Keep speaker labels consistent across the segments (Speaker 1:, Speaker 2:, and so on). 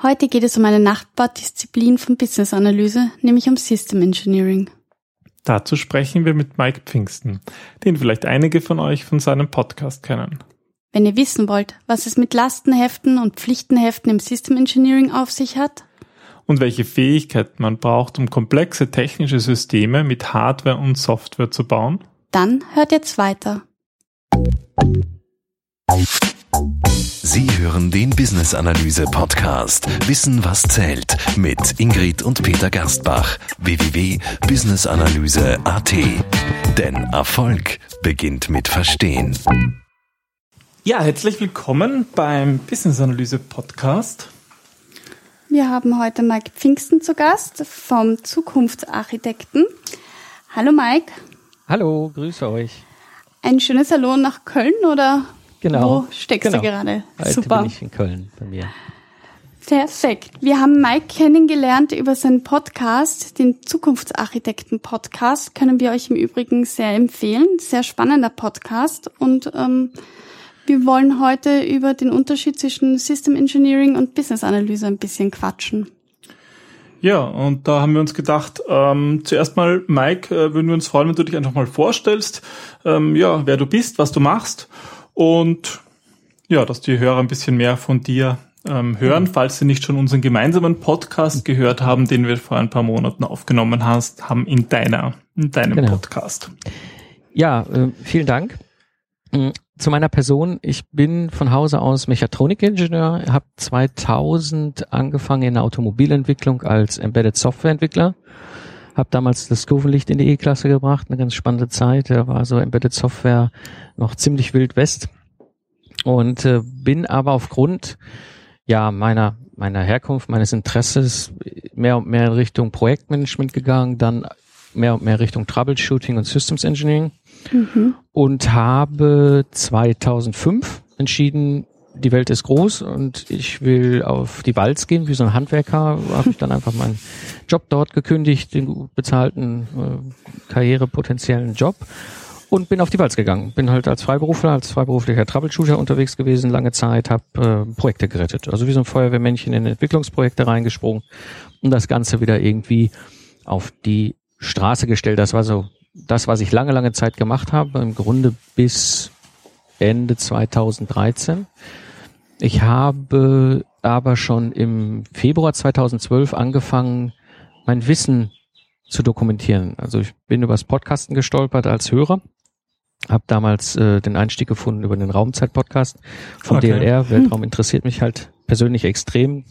Speaker 1: Heute geht es um eine Nachbardisziplin von Business Analyse, nämlich um System Engineering.
Speaker 2: Dazu sprechen wir mit Mike Pfingsten, den vielleicht einige von euch von seinem Podcast kennen.
Speaker 1: Wenn ihr wissen wollt, was es mit Lastenheften und Pflichtenheften im System Engineering auf sich hat
Speaker 2: und welche Fähigkeiten man braucht, um komplexe technische Systeme mit Hardware und Software zu bauen,
Speaker 1: dann hört jetzt weiter.
Speaker 3: Sie hören den Business Analyse Podcast Wissen was zählt mit Ingrid und Peter Gerstbach www.businessanalyse.at. Denn Erfolg beginnt mit Verstehen.
Speaker 2: Ja, herzlich willkommen beim Business Analyse Podcast.
Speaker 1: Wir haben heute Mike Pfingsten zu Gast vom Zukunftsarchitekten. Hallo Mike.
Speaker 4: Hallo, grüße euch.
Speaker 1: Ein schönes Hallo nach Köln oder
Speaker 4: Genau.
Speaker 1: wo steckst
Speaker 4: genau.
Speaker 1: du gerade?
Speaker 4: Heute
Speaker 1: Super.
Speaker 4: bin ich in Köln bei mir.
Speaker 1: Perfekt. Wir haben Mike kennengelernt über seinen Podcast, den Zukunftsarchitekten Podcast. Können wir euch im Übrigen sehr empfehlen. Sehr spannender Podcast. Und ähm, wir wollen heute über den Unterschied zwischen System Engineering und Business Analyse ein bisschen quatschen.
Speaker 2: Ja, und da haben wir uns gedacht, ähm, zuerst mal, Mike, äh, würden wir uns freuen, wenn du dich einfach mal vorstellst, ähm, ja, wer du bist, was du machst und ja, dass die Hörer ein bisschen mehr von dir ähm, hören, falls sie nicht schon unseren gemeinsamen Podcast gehört haben, den wir vor ein paar Monaten aufgenommen hast, haben in deiner, in deinem
Speaker 4: Genau.
Speaker 2: Podcast.
Speaker 4: Ja, äh, vielen Dank. Mm, Zu meiner Person, ich bin von Hause aus Mechatronikingenieur, habe 2000 angefangen in der Automobilentwicklung als Embedded Softwareentwickler, habe damals das Kurvenlicht in die E-Klasse gebracht, eine ganz spannende Zeit, da war so Embedded Software noch ziemlich wild west. Und äh, bin aber aufgrund ja meiner meiner Herkunft, meines Interesses mehr und mehr in Richtung Projektmanagement gegangen, dann mehr und mehr Richtung Troubleshooting und Systems Engineering. Und habe 2005 entschieden, die Welt ist groß und ich will auf die Walz gehen. Wie so ein Handwerker habe ich dann einfach meinen Job dort gekündigt, den gut bezahlten, äh, karrierepotenziellen Job und bin auf die Walz gegangen. Bin halt als Freiberufler, als freiberuflicher Troubleshooter unterwegs gewesen, lange Zeit, habe äh, Projekte gerettet. Also wie so ein Feuerwehrmännchen in Entwicklungsprojekte reingesprungen und das Ganze wieder irgendwie auf die Straße gestellt. Das war so das, was ich lange, lange Zeit gemacht habe, im Grunde bis Ende 2013. Ich habe aber schon im Februar 2012 angefangen, mein Wissen zu dokumentieren. Also ich bin übers Podcasten gestolpert als Hörer, habe damals äh, den Einstieg gefunden über den Raumzeit-Podcast von
Speaker 2: Okay.
Speaker 4: DLR. Weltraum interessiert mich halt persönlich extrem.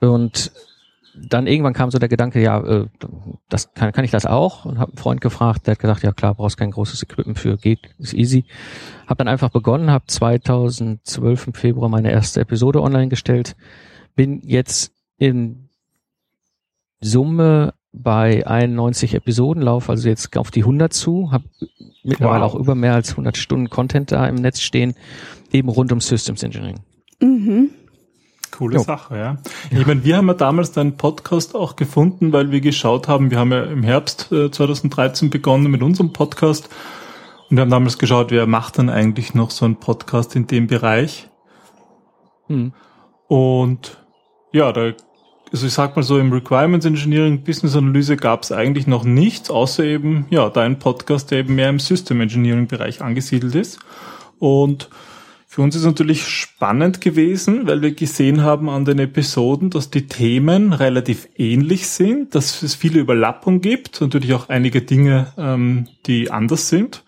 Speaker 4: Und dann irgendwann kam so der Gedanke, ja, äh, das kann, kann ich das auch? Und habe einen Freund gefragt, der hat gesagt, ja klar, brauchst kein großes Equipment für, geht, ist easy. Habe dann einfach begonnen, habe 2012 im Februar meine erste Episode online gestellt, bin jetzt in Summe bei 91 Episoden, laufe also jetzt auf die 100 zu, habe mittlerweile
Speaker 2: Wow.
Speaker 4: auch über mehr als 100 Stunden Content da im Netz stehen, eben rund um Systems Engineering.
Speaker 1: Mhm.
Speaker 2: Coole
Speaker 4: Jo.
Speaker 2: Sache, ja. Ich meine, wir haben ja damals deinen Podcast auch gefunden, weil wir geschaut haben, wir haben ja im Herbst äh, 2013 begonnen mit unserem Podcast und wir haben damals geschaut, wer macht dann eigentlich noch so einen Podcast in dem Bereich.
Speaker 4: Hm.
Speaker 2: Und ja, da, also ich sag mal so, im Requirements Engineering, Business Analyse gab es eigentlich noch nichts, außer eben, ja, dein Podcast, der eben mehr im System Engineering Bereich angesiedelt ist. Und für uns ist natürlich spannend gewesen, weil wir gesehen haben an den Episoden, dass die Themen relativ ähnlich sind, dass es viele Überlappung gibt, natürlich auch einige Dinge, ähm, die anders sind.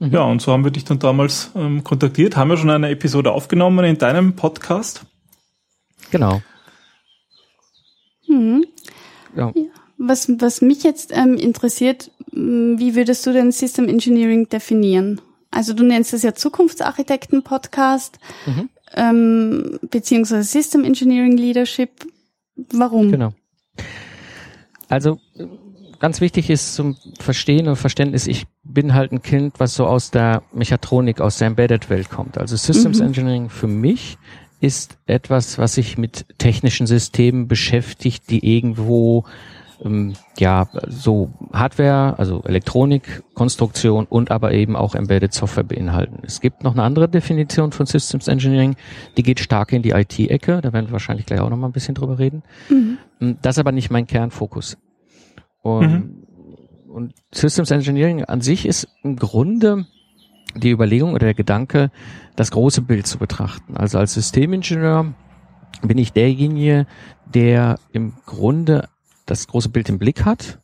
Speaker 2: Ja, und so haben wir dich dann damals ähm, kontaktiert, haben wir schon eine Episode aufgenommen in deinem Podcast.
Speaker 4: Genau.
Speaker 1: Mhm.
Speaker 4: Ja.
Speaker 1: Was, was mich jetzt ähm, interessiert, mh, wie würdest du denn System Engineering definieren? Also du nennst es ja Zukunftsarchitekten-Podcast,
Speaker 4: Mhm.
Speaker 1: ähm, beziehungsweise System Engineering Leadership. Warum?
Speaker 4: Genau. Also ganz wichtig ist zum Verstehen und Verständnis, ich bin halt ein Kind, was so aus der Mechatronik, aus der Embedded-Welt kommt. Also Systems
Speaker 1: Mhm.
Speaker 4: Engineering für mich ist etwas, was sich mit technischen Systemen beschäftigt, die irgendwo ähm, ja, so Hardware, also Elektronik, Konstruktion und aber eben auch Embedded Software beinhalten. Es gibt noch eine andere Definition von Systems Engineering, die geht stark in die IT-Ecke, da werden wir wahrscheinlich gleich auch noch mal ein bisschen drüber reden. Mhm. Ähm, das ist aber nicht mein Kernfokus. Und, mhm. und Systems Engineering an sich ist im Grunde die Überlegung oder der Gedanke, das große Bild zu betrachten. Also als Systemingenieur bin ich derjenige, der im Grunde das große Bild im Blick hat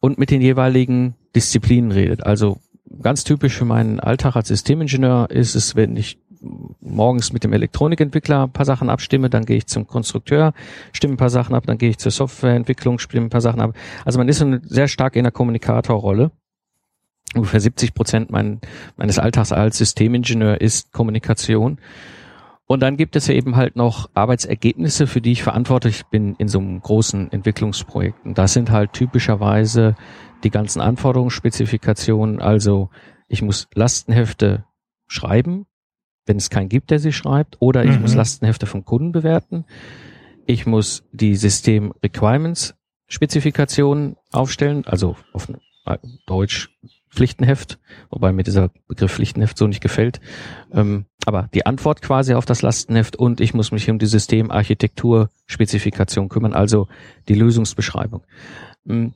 Speaker 4: und mit den jeweiligen Disziplinen redet. Also ganz typisch für meinen Alltag als Systemingenieur ist es, wenn ich morgens mit dem Elektronikentwickler ein paar Sachen abstimme, dann gehe ich zum Konstrukteur, stimme ein paar Sachen ab, dann gehe ich zur Softwareentwicklung, stimme ein paar Sachen ab. Also man ist sehr stark in der Kommunikatorrolle. Ungefähr 70 Prozent mein, meines Alltags als Systemingenieur ist Kommunikation. Und dann gibt es ja eben halt noch Arbeitsergebnisse, für die ich verantwortlich bin in so einem großen Entwicklungsprojekt. Und das sind halt typischerweise die ganzen Anforderungsspezifikationen. Also ich muss Lastenhefte schreiben, wenn es keinen gibt, der sie schreibt, oder ich mhm. muss Lastenhefte vom Kunden bewerten. Ich muss die System Requirements Spezifikationen aufstellen, also auf Deutsch Pflichtenheft, wobei mir dieser Begriff Pflichtenheft so nicht gefällt. Ähm, aber die Antwort quasi auf das Lastenheft und ich muss mich um die Systemarchitektur-Spezifikation kümmern, also die Lösungsbeschreibung. Ähm,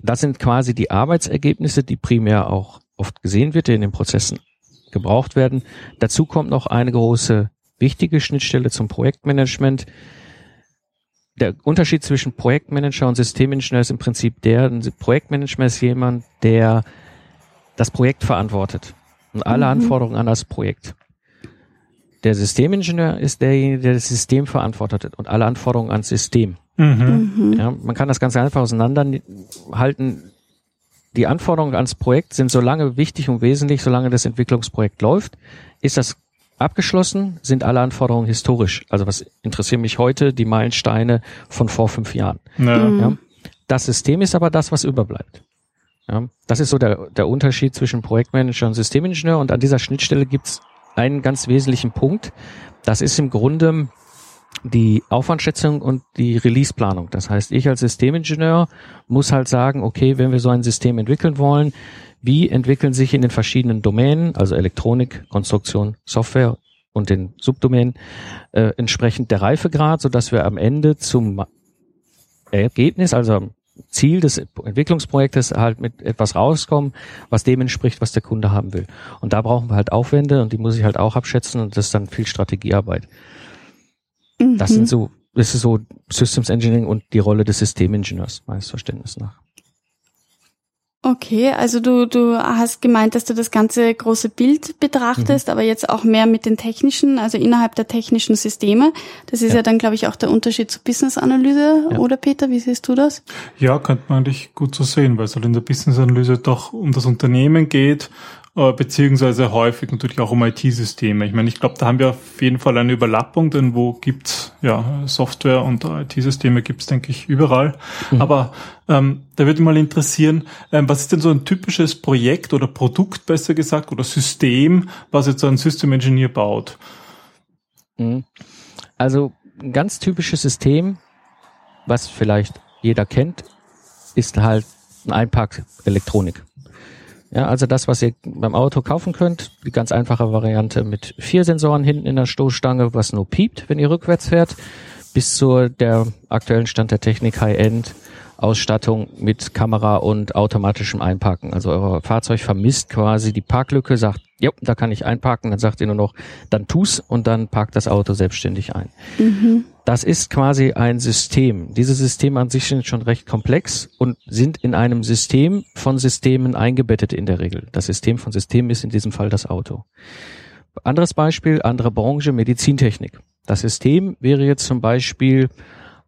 Speaker 4: das sind quasi die Arbeitsergebnisse, die primär auch oft gesehen wird, die in den Prozessen gebraucht werden. Dazu kommt noch eine große wichtige Schnittstelle zum Projektmanagement. Der Unterschied zwischen Projektmanager und Systemingenieur ist im Prinzip der, ein Projektmanager ist jemand, der das Projekt verantwortet und alle mhm. Anforderungen an das Projekt. Der Systemingenieur ist derjenige, der das System verantwortet und alle Anforderungen ans System. Mhm. mhm. Ja, man kann das ganz einfach auseinanderhalten. Die Anforderungen ans Projekt sind so lange wichtig und wesentlich, solange das Entwicklungsprojekt läuft. Ist das abgeschlossen, sind alle Anforderungen historisch. Also was interessieren mich heute? Die Meilensteine von vor fünf Jahren. Ja. Ja. Das System ist aber das, was überbleibt. Ja, das ist so der, der Unterschied zwischen Projektmanager und Systemingenieur. Und an dieser Schnittstelle gibt's einen ganz wesentlichen Punkt. Das ist im Grunde die Aufwandschätzung und die Releaseplanung. Das heißt, ich als Systemingenieur muss halt sagen, okay, wenn wir so ein System entwickeln wollen, wie entwickeln sich in den verschiedenen Domänen, also Elektronik, Konstruktion, Software und den Subdomänen äh, entsprechend der Reifegrad, so dass wir am Ende zum Ergebnis, also Ziel des Entwicklungsprojektes halt mit etwas rauskommen, was dem entspricht, was der Kunde haben will. Und da brauchen wir halt Aufwände und die muss ich halt auch abschätzen und das ist dann viel Strategiearbeit. Mhm. Das sind so, das ist so Systems Engineering und die Rolle des Systemingenieurs, meines Verständnisses nach.
Speaker 1: Okay, also du, du hast gemeint, dass du das ganze große Bild betrachtest, mhm. aber jetzt auch mehr mit den technischen, also innerhalb der technischen Systeme. Das ist ja, ja dann, glaube ich, auch der Unterschied zur Business-Analyse, ja. oder Peter, wie siehst du das?
Speaker 2: Ja, könnte man eigentlich gut so sehen, weil es halt in der Business-Analyse doch um das Unternehmen geht beziehungsweise häufig natürlich auch um IT-Systeme. Ich meine, ich glaube, da haben wir auf jeden Fall eine Überlappung, denn wo gibt's ja Software und IT-Systeme gibt's denke ich, überall. Mhm. Aber ähm, da würde mich mal interessieren, ähm, was ist denn so ein typisches Projekt oder Produkt, besser gesagt, oder System, was jetzt ein System Engineer baut?
Speaker 4: Mhm. Also ein ganz typisches System, was vielleicht jeder kennt, ist halt ein Einpack Elektronik. Ja, also das, was ihr beim Auto kaufen könnt, die ganz einfache Variante mit vier Sensoren hinten in der Stoßstange, was nur piept, wenn ihr rückwärts fährt, bis zu der aktuellen Stand der Technik High-End Ausstattung mit Kamera und automatischem Einparken. Also euer Fahrzeug vermisst quasi die Parklücke, sagt, ja, da kann ich einparken, dann sagt ihr nur noch, dann tu's und dann parkt das Auto selbstständig ein. Mhm. Das ist quasi ein System. Diese Systeme an sich sind schon recht komplex und sind in einem System von Systemen eingebettet in der Regel. Das System von Systemen ist in diesem Fall das Auto. Anderes Beispiel, andere Branche, Medizintechnik. Das System wäre jetzt zum Beispiel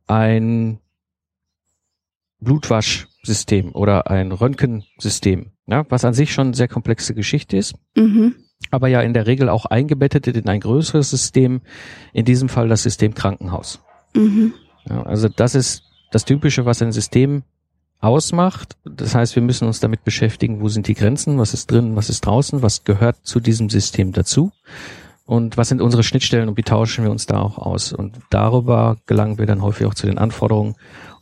Speaker 4: ein Blutwaschsystem oder ein Röntgensystem, ja, was an sich schon eine sehr komplexe Geschichte ist, mhm. aber ja in der Regel auch eingebettet in ein größeres System, in diesem Fall das System Krankenhaus. Mhm. Ja, also das ist das Typische, was ein System ausmacht. Das heißt, wir müssen uns damit beschäftigen, wo sind die Grenzen, was ist drin, was ist draußen, was gehört zu diesem System dazu. und was sind unsere Schnittstellen und wie tauschen wir uns da auch aus. Und darüber gelangen wir dann häufig auch zu den Anforderungen,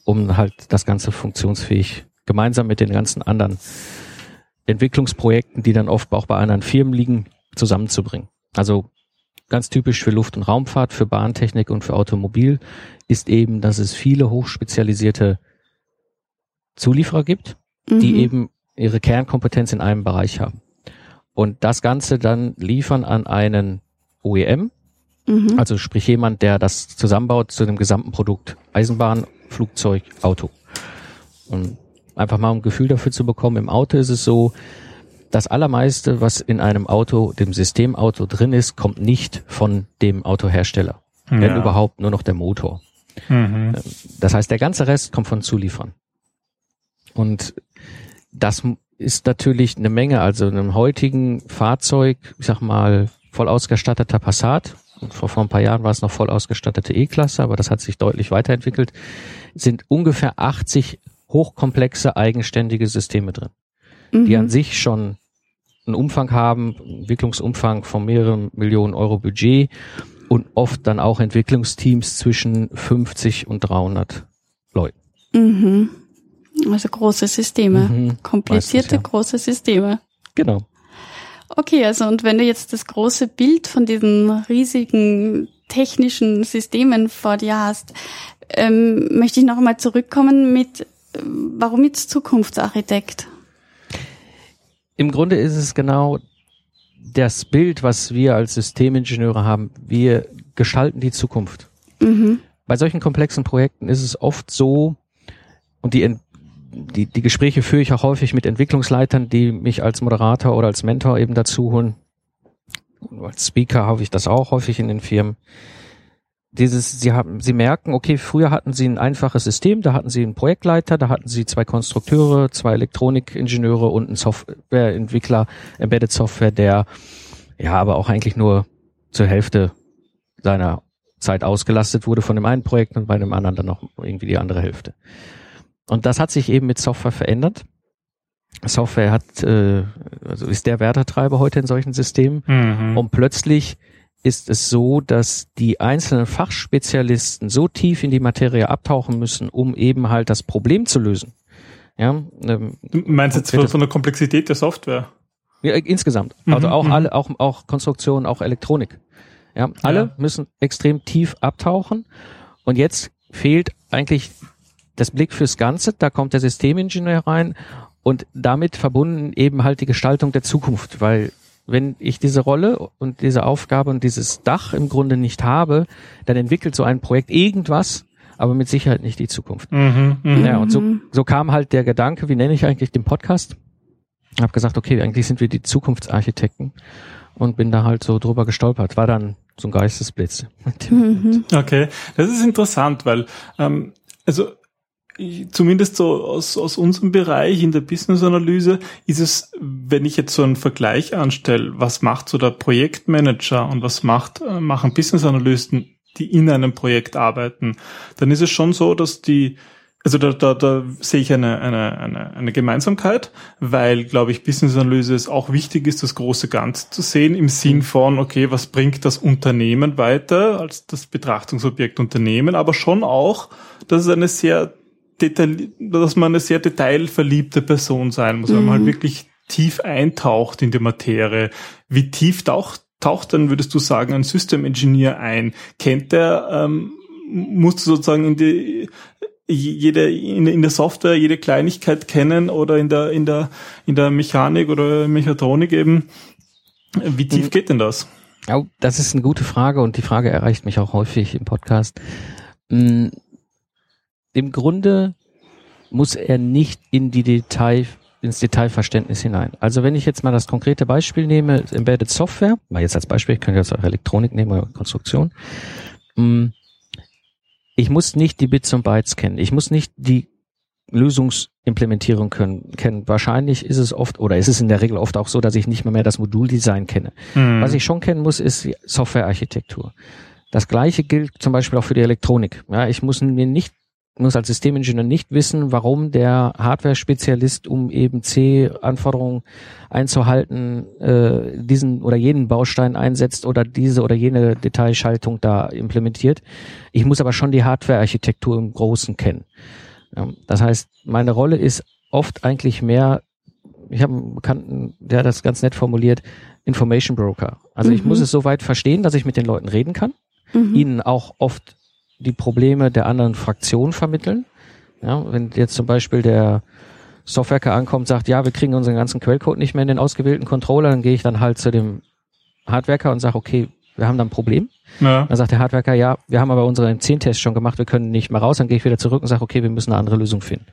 Speaker 4: um halt das Ganze funktionsfähig gemeinsam mit den ganzen anderen Entwicklungsprojekten, die dann oft auch bei anderen Firmen liegen, zusammenzubringen. Also ganz typisch für Luft- und Raumfahrt, für Bahntechnik und für Automobil ist eben, dass es viele hochspezialisierte Zulieferer gibt, die
Speaker 1: Mhm.
Speaker 4: eben ihre Kernkompetenz in einem Bereich haben. Und das Ganze dann liefern an einen OEM,
Speaker 1: Mhm.
Speaker 4: also sprich jemand, der das zusammenbaut zu dem gesamten Produkt. Eisenbahn, Flugzeug, Auto. Und einfach mal ein Gefühl dafür zu bekommen, im Auto ist es so, das allermeiste, was in einem Auto, dem Systemauto drin ist, kommt nicht von dem Autohersteller. Wenn
Speaker 2: Ja.
Speaker 4: überhaupt nur noch der Motor.
Speaker 2: Mhm.
Speaker 4: Das heißt, der ganze Rest kommt von Zuliefern. Und das ist natürlich eine Menge. Also in einem heutigen Fahrzeug, ich sag mal, voll ausgestatteter Passat, vor, vor ein paar Jahren war es noch voll ausgestattete E-Klasse, aber das hat sich deutlich weiterentwickelt, sind ungefähr 80 hochkomplexe eigenständige Systeme drin, die an
Speaker 1: Mhm.
Speaker 4: sich schon einen Umfang haben, Entwicklungsumfang von mehreren Millionen Euro Budget und oft dann auch Entwicklungsteams zwischen 50 und 300 Leuten.
Speaker 1: Mhm. Also große Systeme.
Speaker 4: Mhm.
Speaker 1: Komplizierte
Speaker 4: Meistens, ja.
Speaker 1: große Systeme.
Speaker 4: Genau.
Speaker 1: Okay, also und wenn du jetzt das große Bild von diesen riesigen technischen Systemen vor dir hast, ähm, möchte ich noch einmal zurückkommen mit, warum jetzt Zukunftsarchitekt?
Speaker 4: Im Grunde ist es genau das Bild, was wir als Systemingenieure haben. Wir gestalten die Zukunft.
Speaker 1: Mhm.
Speaker 4: Bei solchen komplexen Projekten ist es oft so, und die, die, die Gespräche führe ich auch häufig mit Entwicklungsleitern, die mich als Moderator oder als Mentor eben dazu holen. Als Speaker habe ich das auch häufig in den Firmen. Dieses, sie haben, sie merken, okay, früher hatten sie ein einfaches System, da hatten sie einen Projektleiter, da hatten sie zwei Konstrukteure, zwei Elektronikingenieure und einen Softwareentwickler, Embedded Software, der ja aber auch eigentlich nur zur Hälfte seiner Zeit ausgelastet wurde von dem einen Projekt und bei dem anderen dann noch irgendwie die andere Hälfte. Und das hat sich eben mit Software verändert. Software hat, äh, also ist der Wertetreiber heute in solchen Systemen.
Speaker 2: Mhm.
Speaker 4: Und plötzlich ist es so, dass die einzelnen Fachspezialisten so tief in die Materie abtauchen müssen, um eben halt das Problem zu lösen. Ja, ähm,
Speaker 2: Du meinst jetzt von, von der Komplexität der Software?
Speaker 4: ja, insgesamt.
Speaker 2: Mhm,
Speaker 4: Also auch
Speaker 2: mhm.
Speaker 4: alle, auch, auch Konstruktion, auch Elektronik. Ja, alle
Speaker 2: Ja.
Speaker 4: müssen extrem tief abtauchen. Und jetzt fehlt eigentlich das Blick fürs Ganze. Da kommt der Systemingenieur rein und damit verbunden eben halt die Gestaltung der Zukunft, weil wenn ich diese Rolle und diese Aufgabe und dieses Dach im Grunde nicht habe, dann entwickelt so ein Projekt irgendwas, aber mit Sicherheit nicht die Zukunft.
Speaker 2: Mhm. Mhm.
Speaker 4: Ja, und so, so kam halt der Gedanke, wie nenne ich eigentlich den Podcast? Hab gesagt, okay, eigentlich sind wir die Zukunftsarchitekten und bin da halt so drüber gestolpert. War dann so ein Geistesblitz.
Speaker 1: Mhm.
Speaker 2: Okay, das ist interessant, weil ähm, also zumindest so aus, aus unserem Bereich in der Business-Analyse ist es, wenn ich jetzt so einen Vergleich anstelle, was macht so der Projektmanager und was macht, äh, machen Business-Analysten, die in einem Projekt arbeiten, dann ist es schon so, dass die also da, da, da sehe ich eine, eine, eine, eine Gemeinsamkeit, weil, glaube ich, Business-Analyse es auch wichtig ist, das große Ganze zu sehen, im Sinn von, okay, was bringt das Unternehmen weiter als das Betrachtungsobjekt Unternehmen, aber schon auch, dass es eine sehr detail, dass man eine sehr detailverliebte Person sein muss, weil man halt wirklich tief eintaucht in die Materie. Wie tief taucht, taucht dann, würdest du sagen, ein System Engineer ein? Kennt der, ähm, musst du sozusagen in die jede in, in der Software jede Kleinigkeit kennen oder in der in der in der Mechanik oder Mechatronik eben. Wie tief geht denn das?
Speaker 4: Ja, das ist eine gute Frage und die Frage erreicht mich auch häufig im Podcast. Im Grunde muss er nicht in die Detail, ins Detailverständnis hinein. Also wenn ich jetzt mal das konkrete Beispiel nehme, Embedded Software, mal jetzt als Beispiel, ich kann jetzt auch Elektronik nehmen oder Konstruktion. Mm, Ich muss nicht die Bits und Bytes kennen. Ich muss nicht die Lösungsimplementierung können, kennen. Wahrscheinlich ist es oft, oder ist es in der Regel oft auch so, dass ich nicht mehr, mehr das Moduldesign kenne.
Speaker 2: Hm.
Speaker 4: Was ich schon kennen muss, ist die Softwarearchitektur. Das gleiche gilt zum Beispiel auch für die Elektronik. Ja, ich muss mir nicht muss als Systemingenieur nicht wissen, warum der Hardware-Spezialist, um eben C-Anforderungen einzuhalten, äh, diesen oder jenen Baustein einsetzt oder diese oder jene Detailschaltung da implementiert. Ich muss aber schon die Hardware-Architektur im Großen kennen. Das heißt, meine Rolle ist oft eigentlich mehr, ich habe einen Bekannten, der hat das ganz nett formuliert, Information Broker. Also mhm. ich muss es so weit verstehen, dass ich mit den Leuten reden kann, mhm. ihnen auch oft die Probleme der anderen Fraktionen vermitteln. Ja, wenn jetzt zum Beispiel der Softwareker ankommt, sagt, ja, wir kriegen unseren ganzen Quellcode nicht mehr in den ausgewählten Controller, dann gehe ich dann halt zu dem Hardwerker und sage, okay, wir haben da ein Problem. Ja. Dann sagt der Hardwerker, ja, wir haben aber unsere M10-Tests schon gemacht, wir können nicht mehr raus. Dann gehe ich wieder zurück und sage, okay, wir müssen eine andere Lösung finden.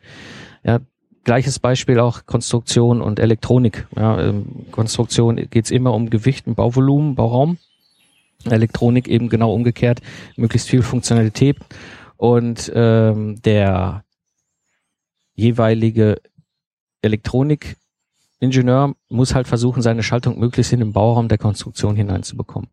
Speaker 4: Ja, gleiches Beispiel auch Konstruktion und Elektronik. Ja, ähm, Konstruktion geht's immer um Gewicht, Bauvolumen, Bauraum. Elektronik eben genau umgekehrt, möglichst viel Funktionalität und ähm, der jeweilige Elektronikingenieur muss halt versuchen, seine Schaltung möglichst in den Bauraum der Konstruktion hineinzubekommen.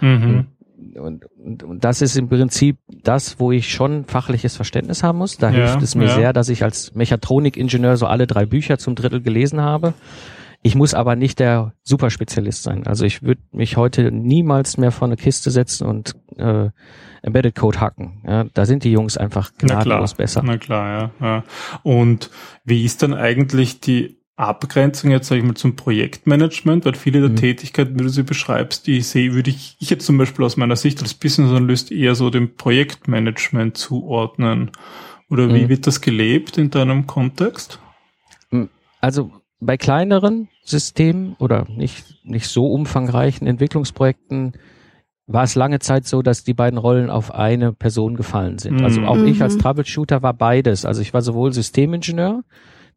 Speaker 4: Mhm. Und, und, und das ist im Prinzip das, wo ich schon fachliches Verständnis haben muss. Da ja, hilft es mir ja. sehr, dass ich als Mechatronikingenieur so alle drei Bücher zum Drittel gelesen habe ich muss aber nicht der Superspezialist sein. Also ich würde mich heute niemals mehr vor eine Kiste setzen und äh, Embedded Code hacken. Ja, da sind die Jungs einfach gnadenlos besser.
Speaker 2: Na klar, ja, ja. Und wie ist dann eigentlich die Abgrenzung jetzt, sage ich mal, zum Projektmanagement, weil viele der mhm. Tätigkeiten, wie du sie beschreibst, die sehe, würde ich, ich jetzt zum Beispiel aus meiner Sicht als Business Analyst eher so dem Projektmanagement zuordnen. Oder wie mhm. wird das gelebt in deinem Kontext?
Speaker 4: Also bei kleineren Systemen oder nicht, nicht so umfangreichen Entwicklungsprojekten war es lange Zeit so, dass die beiden Rollen auf eine Person gefallen sind. Also auch mhm. ich als mhm. Troubleshooter war beides. Also ich war sowohl Systemingenieur,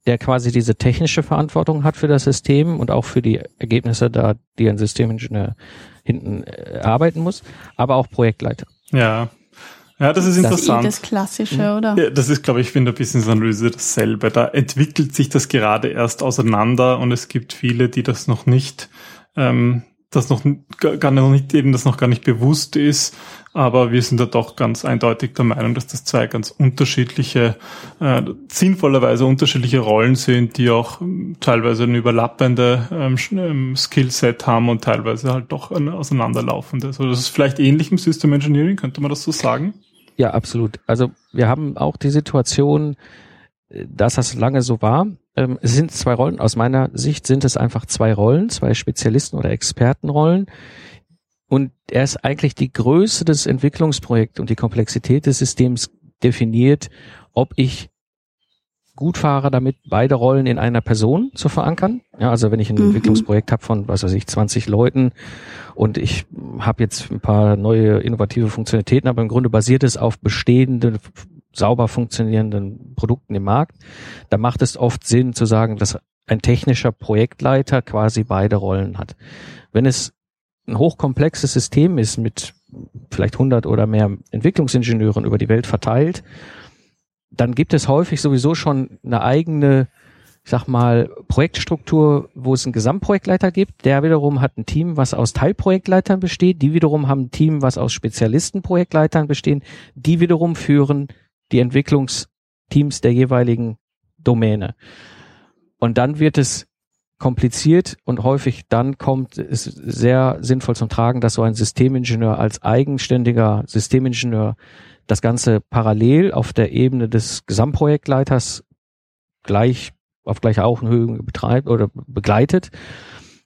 Speaker 4: der quasi diese technische Verantwortung hat für das System und auch für die Ergebnisse, da die ein Systemingenieur hinten äh, arbeiten muss, aber auch Projektleiter.
Speaker 2: Ja, ja, das ist interessant.
Speaker 1: Das ist das Klassische, oder?
Speaker 2: Ja, das ist, glaube ich, in der Business-Analyse dasselbe. Da entwickelt sich das gerade erst auseinander und es gibt viele, die das noch nicht, ähm, das noch gar nicht, eben das noch gar nicht bewusst ist. Aber wir sind da doch ganz eindeutig der Meinung, dass das zwei ganz unterschiedliche, äh, sinnvollerweise unterschiedliche Rollen sind, die auch ähm, teilweise ein überlappende ähm, ähm, Skillset haben und teilweise halt doch ein auseinanderlaufendes. Also das ist vielleicht ähnlich im System Engineering, könnte man das so sagen?
Speaker 4: Ja, absolut. Also wir haben auch die Situation, äh, dass das lange so war. Ähm, es sind zwei Rollen. Aus meiner Sicht sind es einfach zwei Rollen, zwei Spezialisten- oder Expertenrollen. Und er ist eigentlich die Größe des Entwicklungsprojekts und die Komplexität des Systems definiert, ob ich gut fahre, damit beide Rollen in einer Person zu verankern. Ja, also wenn ich ein mhm. Entwicklungsprojekt habe von, was weiß ich, 20 Leuten und ich habe jetzt ein paar neue innovative Funktionalitäten, aber im Grunde basiert es auf bestehenden, sauber funktionierenden Produkten im Markt, da macht es oft Sinn zu sagen, dass ein technischer Projektleiter quasi beide Rollen hat. Wenn es ein hochkomplexes System ist mit vielleicht 100 oder mehr Entwicklungsingenieuren über die Welt verteilt, dann gibt es häufig sowieso schon eine eigene, ich sag mal, Projektstruktur, wo es einen Gesamtprojektleiter gibt. Der wiederum hat ein Team, was aus Teilprojektleitern besteht. Die wiederum haben ein Team, was aus Spezialistenprojektleitern bestehen. Die wiederum führen die Entwicklungsteams der jeweiligen Domäne. Und dann wird es kompliziert und häufig dann kommt es sehr sinnvoll zum Tragen, dass so ein Systemingenieur als eigenständiger Systemingenieur das Ganze parallel auf der Ebene des Gesamtprojektleiters gleich auf gleicher Augenhöhe betreibt oder begleitet.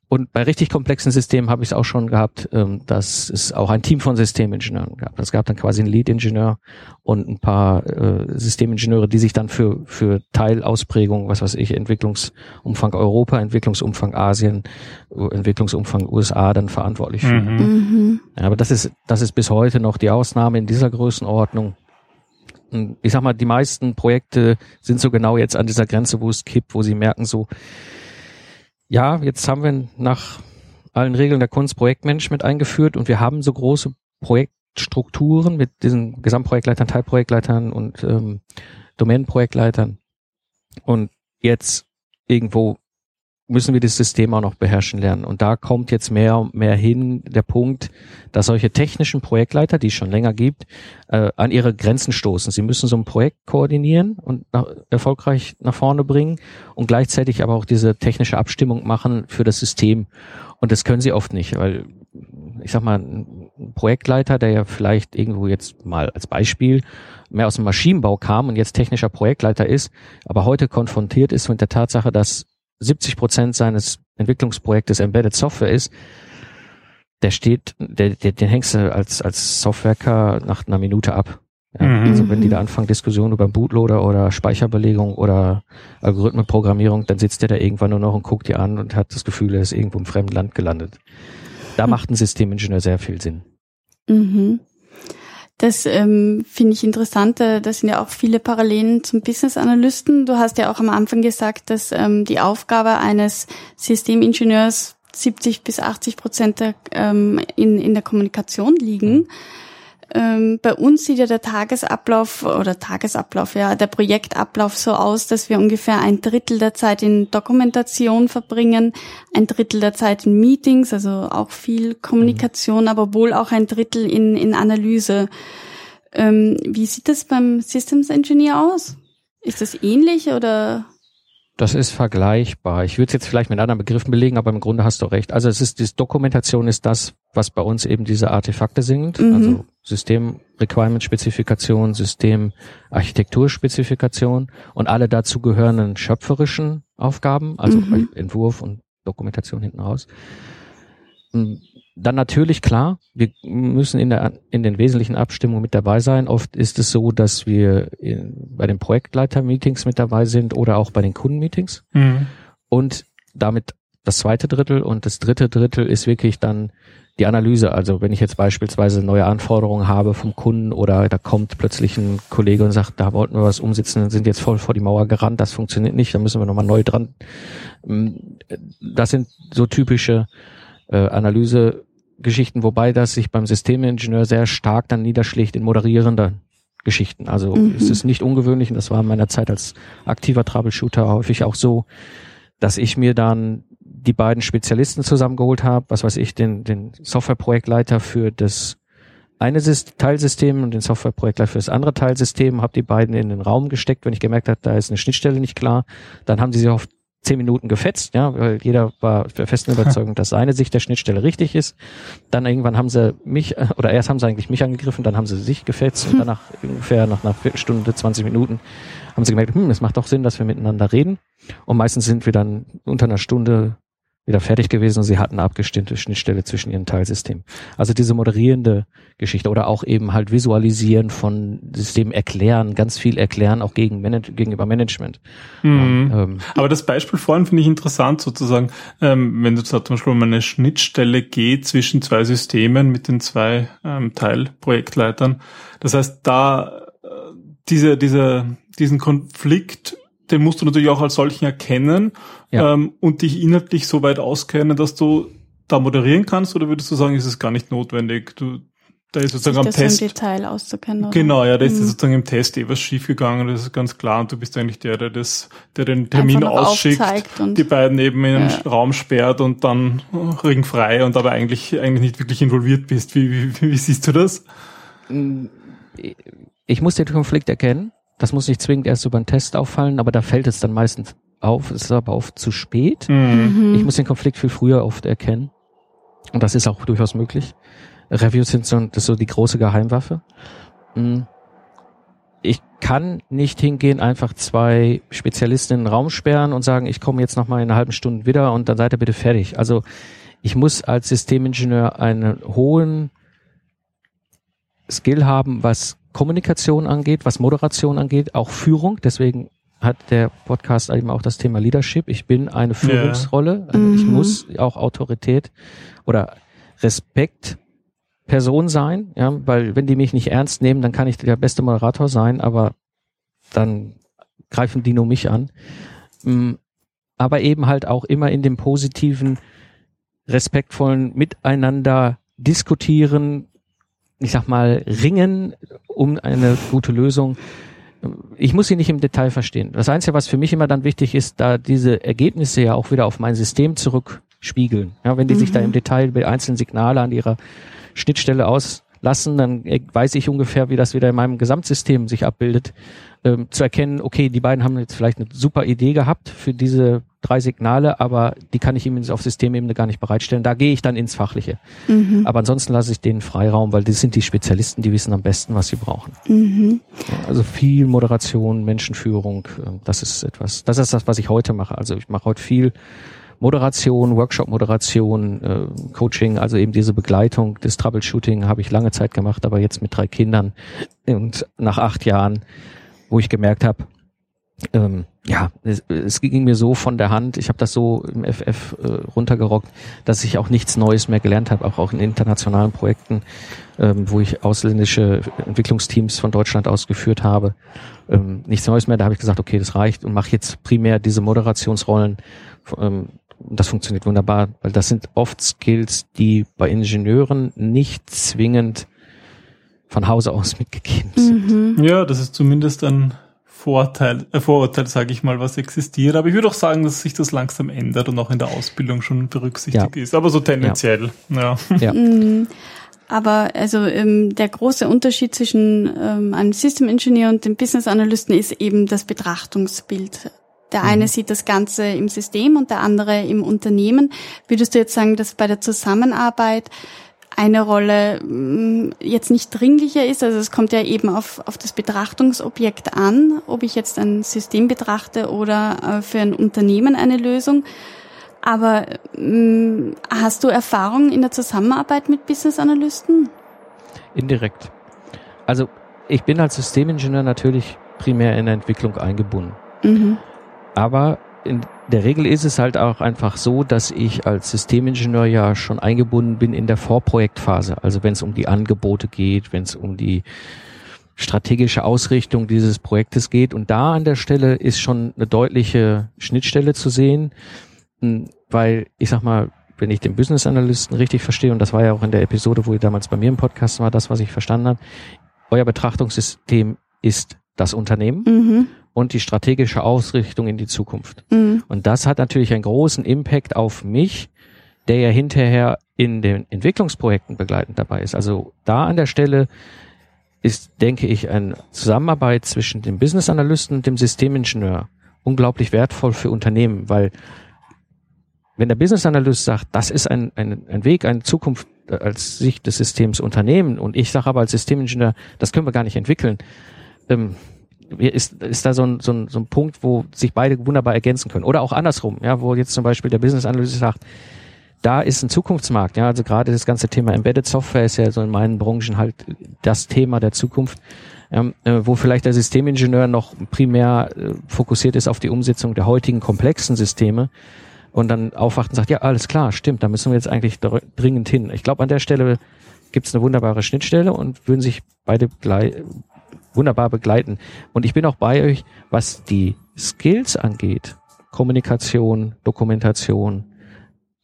Speaker 4: Und bei richtig komplexen Systemen habe ich es auch schon gehabt, ähm, dass es auch ein Team von Systemingenieuren gab. Es gab dann quasi einen Lead-Ingenieur und ein paar äh, Systemingenieure, die sich dann für, für Teilausprägung, was weiß ich, Entwicklungsumfang Europa, Entwicklungsumfang Asien, Entwicklungsumfang USA dann verantwortlich fühlen. Mhm. Mhm. Ja, aber das ist, das ist bis heute noch die Ausnahme in dieser Größenordnung. Ich sag mal, die meisten Projekte sind so genau jetzt an dieser Grenze, wo es kippt, wo sie merken so, ja, jetzt haben wir nach allen Regeln der Kunst Projektmanagement eingeführt und wir haben so große Projektstrukturen mit diesen Gesamtprojektleitern, Teilprojektleitern und ähm, Domänenprojektleitern. Und jetzt irgendwo müssen wir das System auch noch beherrschen lernen. Und da kommt jetzt mehr und mehr hin der Punkt, dass solche technischen Projektleiter, die es schon länger gibt, äh, an ihre Grenzen stoßen. Sie müssen so ein Projekt koordinieren und nach, erfolgreich nach vorne bringen und gleichzeitig aber auch diese technische Abstimmung machen für das System. Und das können sie oft nicht, weil ich sag mal, ein Projektleiter, der ja vielleicht irgendwo jetzt mal als Beispiel mehr aus dem Maschinenbau kam und jetzt technischer Projektleiter ist, aber heute konfrontiert ist mit der Tatsache, dass 70 Prozent seines Entwicklungsprojektes Embedded Software ist, der steht, der, der, den hängst du als, als Softwerker nach einer Minute ab. Ja,
Speaker 2: Mhm.
Speaker 4: Also wenn die da anfangen, Diskussionen über Bootloader oder Speicherbelegung oder Algorithmenprogrammierung, dann sitzt der da irgendwann nur noch und guckt die an und hat das Gefühl, er ist irgendwo im fremden Land gelandet. Da
Speaker 1: Mhm.
Speaker 4: macht ein Systemingenieur sehr viel Sinn.
Speaker 1: Mhm. Das ähm, finde ich interessant. Da sind ja auch viele Parallelen zum Business Analysten. Du hast ja auch am Anfang gesagt, dass ähm, die Aufgabe eines Systemingenieurs 70 bis 80 Prozent der, ähm, in, in der Kommunikation liegen. Ähm, bei uns sieht ja der Tagesablauf oder Tagesablauf, ja, der Projektablauf so aus, dass wir ungefähr ein Drittel der Zeit in Dokumentation verbringen, ein Drittel der Zeit in Meetings, also auch viel Kommunikation, aber wohl auch ein Drittel in, in Analyse. Ähm, wie sieht das beim Systems Engineer aus? Ist das ähnlich oder?
Speaker 4: Das ist vergleichbar. Ich würde es jetzt vielleicht mit anderen Begriffen belegen, aber im Grunde hast du recht. Also es ist, die Dokumentation ist das, was bei uns eben diese Artefakte sind.
Speaker 1: Mhm.
Speaker 4: Also System Requirement Spezifikation, System Architekturspezifikation und alle dazu gehörenden schöpferischen Aufgaben, also
Speaker 1: Mhm.
Speaker 4: Entwurf und Dokumentation hinten raus. Mm, Dann natürlich klar, wir müssen in, der, in den wesentlichen Abstimmungen mit dabei sein. Oft ist es so, dass wir in, bei den Projektleiter-Meetings mit dabei sind oder auch bei den Kundenmeetings.
Speaker 2: Mhm.
Speaker 4: Und damit das zweite Drittel und das dritte Drittel ist wirklich dann die Analyse. Also wenn ich jetzt beispielsweise neue Anforderungen habe vom Kunden oder da kommt plötzlich ein Kollege und sagt, da wollten wir was umsetzen, sind jetzt voll vor die Mauer gerannt, das funktioniert nicht, da müssen wir nochmal neu dran. Mm, Das sind so typische äh, Analysegeschichten, wobei das sich beim Systemingenieur sehr stark dann niederschlägt in moderierender Geschichten. Also
Speaker 1: Mhm.
Speaker 4: es ist nicht ungewöhnlich, und das war in meiner Zeit als aktiver Troubleshooter häufig auch so, dass ich mir dann die beiden Spezialisten zusammengeholt habe, was weiß ich, den, den Softwareprojektleiter für das eine Sys- Teilsystem und den Softwareprojektleiter für das andere Teilsystem, habe die beiden in den Raum gesteckt, wenn ich gemerkt habe, da ist eine Schnittstelle nicht klar, dann haben sie sich auf zehn Minuten gefetzt, ja, weil jeder war der festen Überzeugung, dass seine Sicht der Schnittstelle richtig ist. Dann irgendwann haben sie mich, äh, oder erst haben sie eigentlich mich angegriffen, dann haben sie sich gefetzt und danach ungefähr nach einer Viertelstunde, 20 Minuten haben sie gemerkt, hm, es macht doch Sinn, dass wir miteinander reden. Und meistens sind wir dann unter einer Stunde wieder fertig gewesen und sie hatten eine abgestimmte Schnittstelle zwischen ihren Teilsystemen. Also diese moderierende Geschichte oder auch eben halt Visualisieren von Systemen erklären, ganz viel erklären, auch gegen Manage gegenüber Management.
Speaker 2: Mhm.
Speaker 4: Ja, ähm,
Speaker 2: Aber das Beispiel vorhin finde ich interessant sozusagen, ähm, wenn du da zum Beispiel um eine Schnittstelle geht zwischen zwei Systemen mit den zwei ähm, Teilprojektleitern. Das heißt, da äh, diese, diese, diesen Konflikt, den musst du natürlich auch als solchen erkennen
Speaker 4: Ja.
Speaker 2: ähm, und dich inhaltlich so weit auskennen, dass du da moderieren kannst, oder würdest du sagen, ist es gar nicht notwendig? Du, da ist sozusagen am
Speaker 1: sich das
Speaker 2: Test.
Speaker 1: im Detail auszukennen. Oder?
Speaker 2: Genau, ja, da ist
Speaker 1: Mhm.
Speaker 2: sozusagen im Test eh was schiefgegangen, das ist ganz klar. Und du bist eigentlich der, der das, der den Termin ausschickt, die beiden eben in den
Speaker 1: Ja.
Speaker 2: Raum sperrt und dann ringfrei und aber eigentlich, eigentlich nicht wirklich involviert bist. Wie, wie, wie siehst du das?
Speaker 4: ich muss den Konflikt erkennen. Das muss nicht zwingend erst über einen Test auffallen, aber da fällt es dann meistens auf. Es ist aber oft zu spät.
Speaker 2: Mhm.
Speaker 4: Ich muss den Konflikt viel früher oft erkennen. Und das ist auch durchaus möglich. Reviews sind so, das ist so die große Geheimwaffe. Mm. Ich kann nicht hingehen, einfach zwei Spezialisten in den Raum sperren und sagen, ich komme jetzt noch mal in einer halben Stunde wieder und dann seid ihr bitte fertig. Also ich muss als Systemingenieur einen hohen Skill haben, was Kommunikation angeht, was Moderation angeht, auch Führung. Deswegen hat der Podcast eben auch das Thema Leadership. Ich bin eine Führungsrolle. Also Ich
Speaker 1: Mhm.
Speaker 4: muss auch Autorität oder Respekt Person sein, ja, weil wenn die mich nicht ernst nehmen, dann kann ich der beste Moderator sein, aber dann greifen die nur mich an. Mm, Aber eben halt auch immer in dem positiven, respektvollen Miteinander diskutieren, ich sag mal, ringen um eine gute Lösung. ich muss sie nicht im Detail verstehen. Das Einzige, was für mich immer dann wichtig ist, da diese Ergebnisse ja auch wieder auf mein System zurückspiegeln. Ja, wenn die mhm. sich da im Detail bei einzelnen Signale an ihrer Schnittstelle auslassen, dann weiß ich ungefähr, wie das wieder in meinem Gesamtsystem sich abbildet ähm, zu erkennen, okay, die beiden haben jetzt vielleicht eine super Idee gehabt für diese drei Signale, aber die kann ich ihm auf Systemebene gar nicht bereitstellen. Da gehe ich dann ins Fachliche. Mhm. Aber ansonsten lasse ich denen Freiraum, weil das sind die Spezialisten, die wissen am besten, was sie brauchen. Mhm. Also viel Moderation, Menschenführung, ähm, das ist etwas, das ist das, was ich heute mache. Also ich mache heute viel Moderation, Workshop-Moderation, äh, Coaching, also eben diese Begleitung des Troubleshooting habe ich lange Zeit gemacht, aber jetzt mit drei Kindern und nach acht Jahren wo ich gemerkt habe, ähm, ja, es, es ging mir so von der Hand, ich habe das so im FF äh, runtergerockt, dass ich auch nichts Neues mehr gelernt habe, auch, auch in internationalen Projekten, ähm, wo ich ausländische Entwicklungsteams von Deutschland ausgeführt habe. Ähm, nichts Neues mehr, da habe ich gesagt, okay, das reicht und mache jetzt primär diese Moderationsrollen. Ähm, das funktioniert wunderbar, weil das sind oft Skills, die bei Ingenieuren nicht zwingend von Hause aus mitgegeben sind.
Speaker 2: Mhm. Ja, das ist zumindest ein Vorteil, äh, Vorurteil, sage ich mal, was existiert. Aber ich würde auch sagen, dass sich das langsam ändert und auch in der Ausbildung schon berücksichtigt ja. ist. Aber so tendenziell. Ja. ja. ja.
Speaker 1: Mhm. Aber also ähm, der große Unterschied zwischen ähm, einem System Engineer und dem Business Analysten ist eben das Betrachtungsbild. Der eine mhm. sieht das Ganze im System und der andere im Unternehmen. Würdest du jetzt sagen, dass bei der Zusammenarbeit eine Rolle mm, jetzt nicht dringlicher ist. Also es kommt ja eben auf, auf das Betrachtungsobjekt an, ob ich jetzt ein System betrachte oder äh, für ein Unternehmen eine Lösung. Aber ähm, hast du Erfahrung in der Zusammenarbeit mit Business Analysten?
Speaker 4: Indirekt. Also ich bin als Systemingenieur natürlich primär in der Entwicklung eingebunden. Mhm. Aber in der Regel ist es halt auch einfach so, dass ich als Systemingenieur ja schon eingebunden bin in der Vorprojektphase. Also wenn es um die Angebote geht, wenn es um die strategische Ausrichtung dieses Projektes geht. Und da an der Stelle ist schon eine deutliche Schnittstelle zu sehen, hm, weil ich sag mal, wenn ich den Business Analysten richtig verstehe, und das war ja auch in der Episode, wo ihr damals bei mir im Podcast war, das, was ich verstanden habe, euer Betrachtungssystem ist das Unternehmen. Mhm und die strategische Ausrichtung in die Zukunft. Mhm. Und das hat natürlich einen großen Impact auf mich, der ja hinterher in den Entwicklungsprojekten begleitend dabei ist. Also da an der Stelle ist, denke ich, eine Zusammenarbeit zwischen dem Business Analysten und dem Systemingenieur unglaublich wertvoll für Unternehmen, weil wenn der Business Analyst sagt, das ist ein, ein, ein Weg, eine Zukunft als Sicht des Systems Unternehmen und ich sage aber als Systemingenieur, das können wir gar nicht entwickeln, ähm, ist, ist da so ein, so, ein, so ein Punkt, wo sich beide wunderbar ergänzen können. Oder auch andersrum, ja, wo jetzt zum Beispiel der Business Analyst sagt, da ist ein Zukunftsmarkt, ja, also gerade das ganze Thema Embedded Software ist ja so in meinen Branchen halt das Thema der Zukunft, ähm, äh, wo vielleicht der Systemingenieur noch primär äh, fokussiert ist auf die Umsetzung der heutigen komplexen Systeme und dann aufwacht und sagt, ja, alles klar, stimmt, da müssen wir jetzt eigentlich dringend hin. Ich glaube, an der Stelle gibt es eine wunderbare Schnittstelle und würden sich beide wunderbar begleiten. Und ich bin auch bei euch, was die Skills angeht. Kommunikation, Dokumentation,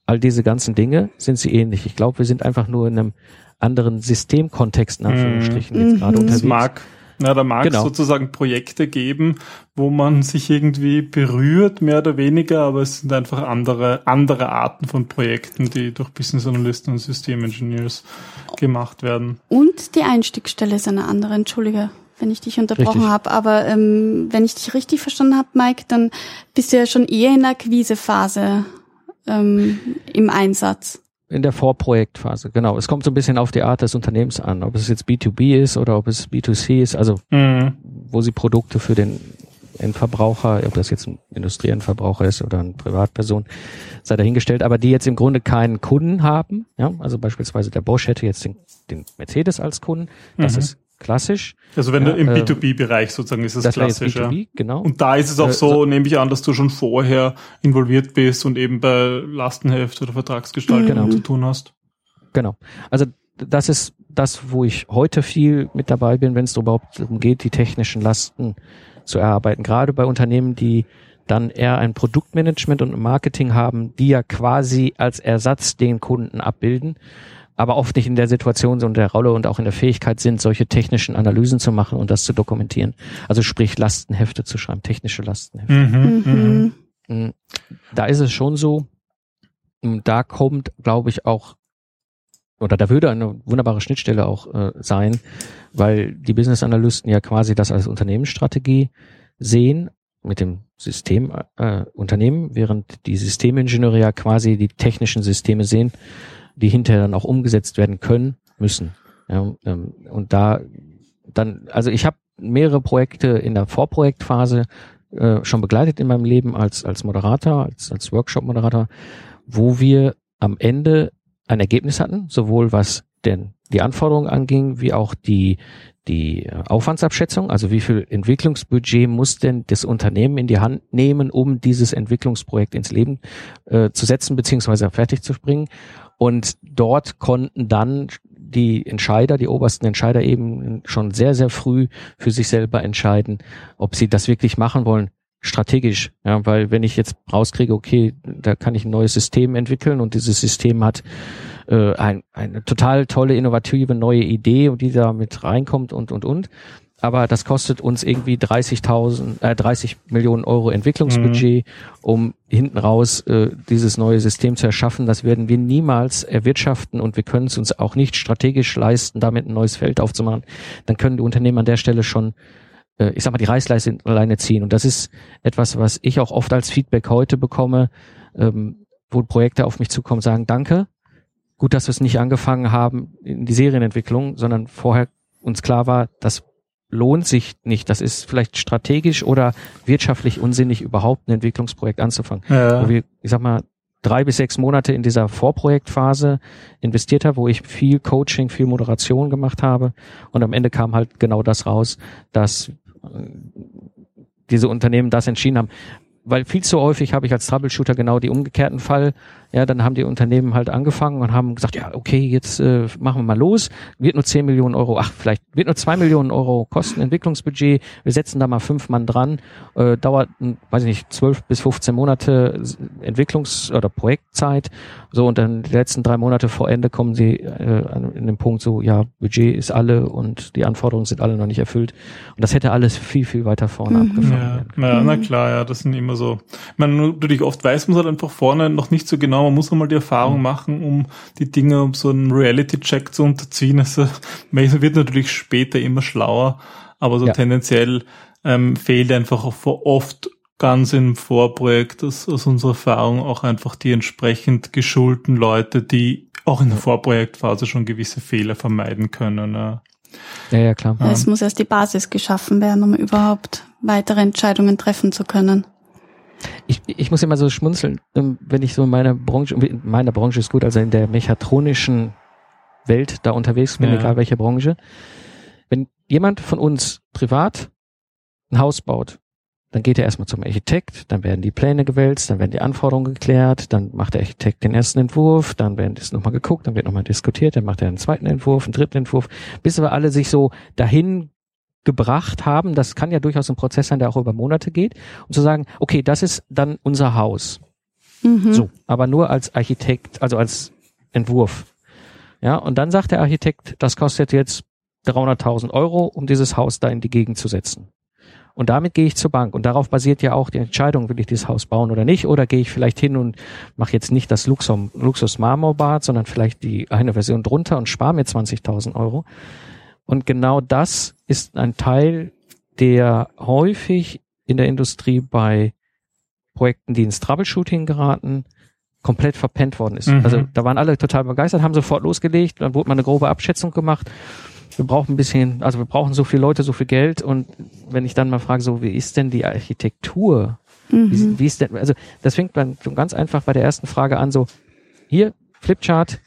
Speaker 4: all diese ganzen Dinge sind sie ähnlich. Ich glaube, wir sind einfach nur in einem anderen Systemkontext, in Anführungsstrichen, jetzt gerade mhm. unterwegs.
Speaker 2: Mag, ja, da mag es genau. sozusagen Projekte geben, wo man sich irgendwie berührt, mehr oder weniger, aber es sind einfach andere, andere Arten von Projekten, die durch Business Analysten und Systemengineers gemacht werden.
Speaker 1: Und die Einstiegsstelle ist eine andere, entschuldige wenn ich dich unterbrochen habe. Aber ähm, wenn ich dich richtig verstanden habe, Mike, dann bist du ja schon eher in der Akquisephase ähm, im Einsatz.
Speaker 4: In der Vorprojektphase, genau. Es kommt so ein bisschen auf die Art des Unternehmens an, ob es jetzt B2B ist oder ob es B2C ist, also mhm. wo sie Produkte für den Endverbraucher, ob das jetzt ein Industrieendverbraucher ist oder eine Privatperson, sei dahingestellt, aber die jetzt im Grunde keinen Kunden haben, ja, also beispielsweise der Bosch hätte jetzt den, den Mercedes als Kunden, das mhm. ist klassisch.
Speaker 2: Also wenn ja, du im äh, B2B-Bereich sozusagen ist es das klassisch. B2B,
Speaker 4: ja. genau.
Speaker 2: Und da ist es auch äh, so, so, nehme ich an, dass du schon vorher involviert bist und eben bei Lastenheft oder Vertragsgestaltung genau. zu tun hast.
Speaker 4: Genau. Also das ist das, wo ich heute viel mit dabei bin, wenn es überhaupt darum geht, die technischen Lasten zu erarbeiten. Gerade bei Unternehmen, die dann eher ein Produktmanagement und Marketing haben, die ja quasi als Ersatz den Kunden abbilden aber oft nicht in der Situation und der Rolle und auch in der Fähigkeit sind, solche technischen Analysen zu machen und das zu dokumentieren. Also sprich Lastenhefte zu schreiben, technische Lastenhefte.
Speaker 2: Mhm, mhm.
Speaker 4: Mm, Da ist es schon so, da kommt, glaube ich, auch, oder da würde eine wunderbare Schnittstelle auch äh, sein, weil die Business Analysten ja quasi das als Unternehmensstrategie sehen mit dem System äh, Unternehmen, während die Systemingenieure ja quasi die technischen Systeme sehen, die hinterher dann auch umgesetzt werden können müssen. Ja, ähm, und da dann, also ich habe mehrere Projekte in der Vorprojektphase äh, schon begleitet in meinem Leben als als Moderator, als als Workshop-Moderator, wo wir am Ende ein Ergebnis hatten, sowohl was denn die Anforderungen anging, wie auch die die Aufwandsabschätzung, also wie viel Entwicklungsbudget muss denn das Unternehmen in die Hand nehmen, um dieses Entwicklungsprojekt ins Leben äh, zu setzen beziehungsweise fertig zu bringen. Und dort konnten dann die Entscheider, die obersten Entscheider eben schon sehr, sehr früh für sich selber entscheiden, ob sie das wirklich machen wollen, strategisch. Ja, weil wenn ich jetzt rauskriege, okay, da kann ich ein neues System entwickeln und dieses System hat äh, ein, eine total tolle, innovative neue Idee und die da mit reinkommt und, und, und. Aber das kostet uns irgendwie 30.000, äh, 30 Millionen Euro Entwicklungsbudget, um hinten raus äh, dieses neue System zu erschaffen. Das werden wir niemals erwirtschaften und wir können es uns auch nicht strategisch leisten, damit ein neues Feld aufzumachen. Dann können die Unternehmen an der Stelle schon äh, ich sag mal, die Reißleiste alleine ziehen. Und das ist etwas, was ich auch oft als Feedback heute bekomme, ähm, wo Projekte auf mich zukommen, sagen, danke, gut, dass wir es nicht angefangen haben in die Serienentwicklung, sondern vorher uns klar war, das lohnt sich nicht. Das ist vielleicht strategisch oder wirtschaftlich unsinnig, überhaupt ein Entwicklungsprojekt anzufangen.
Speaker 2: Ja.
Speaker 4: Wo wir, ich sag mal, drei bis sechs Monate in dieser Vorprojektphase investiert habe, wo ich viel Coaching, viel Moderation gemacht habe. Und am Ende kam halt genau das raus, dass äh, diese Unternehmen das entschieden haben. Weil viel zu häufig habe ich als Troubleshooter genau die umgekehrten Fall. Ja, dann haben die Unternehmen halt angefangen und haben gesagt, ja, okay, jetzt äh, machen wir mal los. Wird nur 10 Millionen Euro, ach, vielleicht wird nur 2 Millionen Euro kosten Entwicklungsbudget. Wir setzen da mal fünf Mann dran. Äh, dauert, hm, weiß ich nicht, 12 bis 15 Monate Entwicklungs- oder Projektzeit. So, und dann die letzten drei Monate vor Ende kommen sie äh, an in den Punkt so, ja, Budget ist alle und die Anforderungen sind alle noch nicht erfüllt. Und das hätte alles viel, viel weiter vorne
Speaker 1: Mhm.
Speaker 4: abgefangen
Speaker 2: Ja, ja, na klar, ja, das sind immer so. Ich meine, natürlich oft weiß man es halt einfach vorne noch nicht so genau. Man muss einmal die Erfahrung machen, um die Dinge, um so einen Reality-Check zu unterziehen. Also man wird natürlich später immer schlauer, aber so
Speaker 4: Ja.
Speaker 2: tendenziell ähm, fehlt einfach auch oft ganz im Vorprojekt aus, aus unserer Erfahrung auch einfach die entsprechend geschulten Leute, die auch in der Vorprojektphase schon gewisse Fehler vermeiden können. Ja.
Speaker 4: Ja, ja, klar.
Speaker 1: Es muss erst die Basis geschaffen werden, um überhaupt weitere Entscheidungen treffen zu können.
Speaker 4: Ich, ich muss immer so schmunzeln, ähm, wenn ich so in meiner Branche, in meiner Branche ist gut, also in der mechatronischen Welt da unterwegs bin,
Speaker 2: Ja.
Speaker 4: egal welche Branche. Wenn jemand von uns privat ein Haus baut, dann geht er erstmal zum Architekt, dann werden die Pläne gewälzt, dann werden die Anforderungen geklärt, dann macht der Architekt den ersten Entwurf, dann werden das nochmal geguckt, dann wird nochmal diskutiert, dann macht er einen zweiten Entwurf, einen dritten Entwurf, bis wir alle sich so dahin gebracht haben, das kann ja durchaus ein Prozess sein, der auch über Monate geht, und zu sagen, okay, das ist dann unser Haus.
Speaker 1: Mhm.
Speaker 4: So, aber nur als Architekt, also als Entwurf. Ja, und dann sagt der Architekt, das kostet jetzt 300.000 Euro, um dieses Haus da in die Gegend zu setzen. Und damit gehe ich zur Bank. Und darauf basiert ja auch die Entscheidung, will ich dieses Haus bauen oder nicht. Oder gehe ich vielleicht hin und mache jetzt nicht das Luxus, Luxus Marmorbad, sondern vielleicht die eine Version drunter und spare mir 20.000 Euro. Und genau das ist ein Teil, der häufig in der Industrie bei Projekten, die ins Troubleshooting geraten, komplett verpennt worden ist.
Speaker 2: Mhm.
Speaker 4: Also da waren alle total begeistert, haben sofort losgelegt, dann wurde mal eine grobe Abschätzung gemacht. Wir brauchen ein bisschen, also wir brauchen so viele Leute, so viel Geld und wenn ich dann mal frage, so wie ist denn die Architektur?
Speaker 1: Mhm.
Speaker 4: Wie, wie ist denn, also das fängt dann schon ganz einfach bei der ersten Frage an, so hier, Flipchart,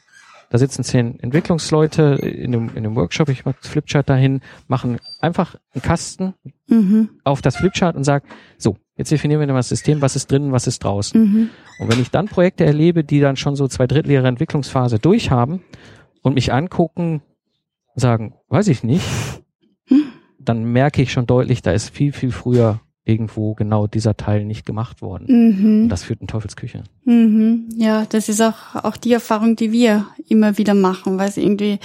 Speaker 4: da sitzen zehn Entwicklungsleute in dem, in dem Workshop, ich mache Flipchart dahin, machen einfach einen Kasten
Speaker 1: Mhm.
Speaker 4: auf das Flipchart und sage, so, jetzt definieren wir mal das System, was ist drin, was ist draußen.
Speaker 1: Mhm.
Speaker 4: Und wenn ich dann Projekte erlebe, die dann schon so zwei Drittel ihrer Entwicklungsphase durchhaben und mich angucken, sagen, weiß ich nicht, dann merke ich schon deutlich, da ist viel, viel früher irgendwo genau dieser Teil nicht gemacht worden.
Speaker 1: Mhm.
Speaker 4: Und das führt in Teufelsküche.
Speaker 1: Mhm. Ja, das ist auch, auch die Erfahrung, die wir immer wieder machen, weil es irgendwie,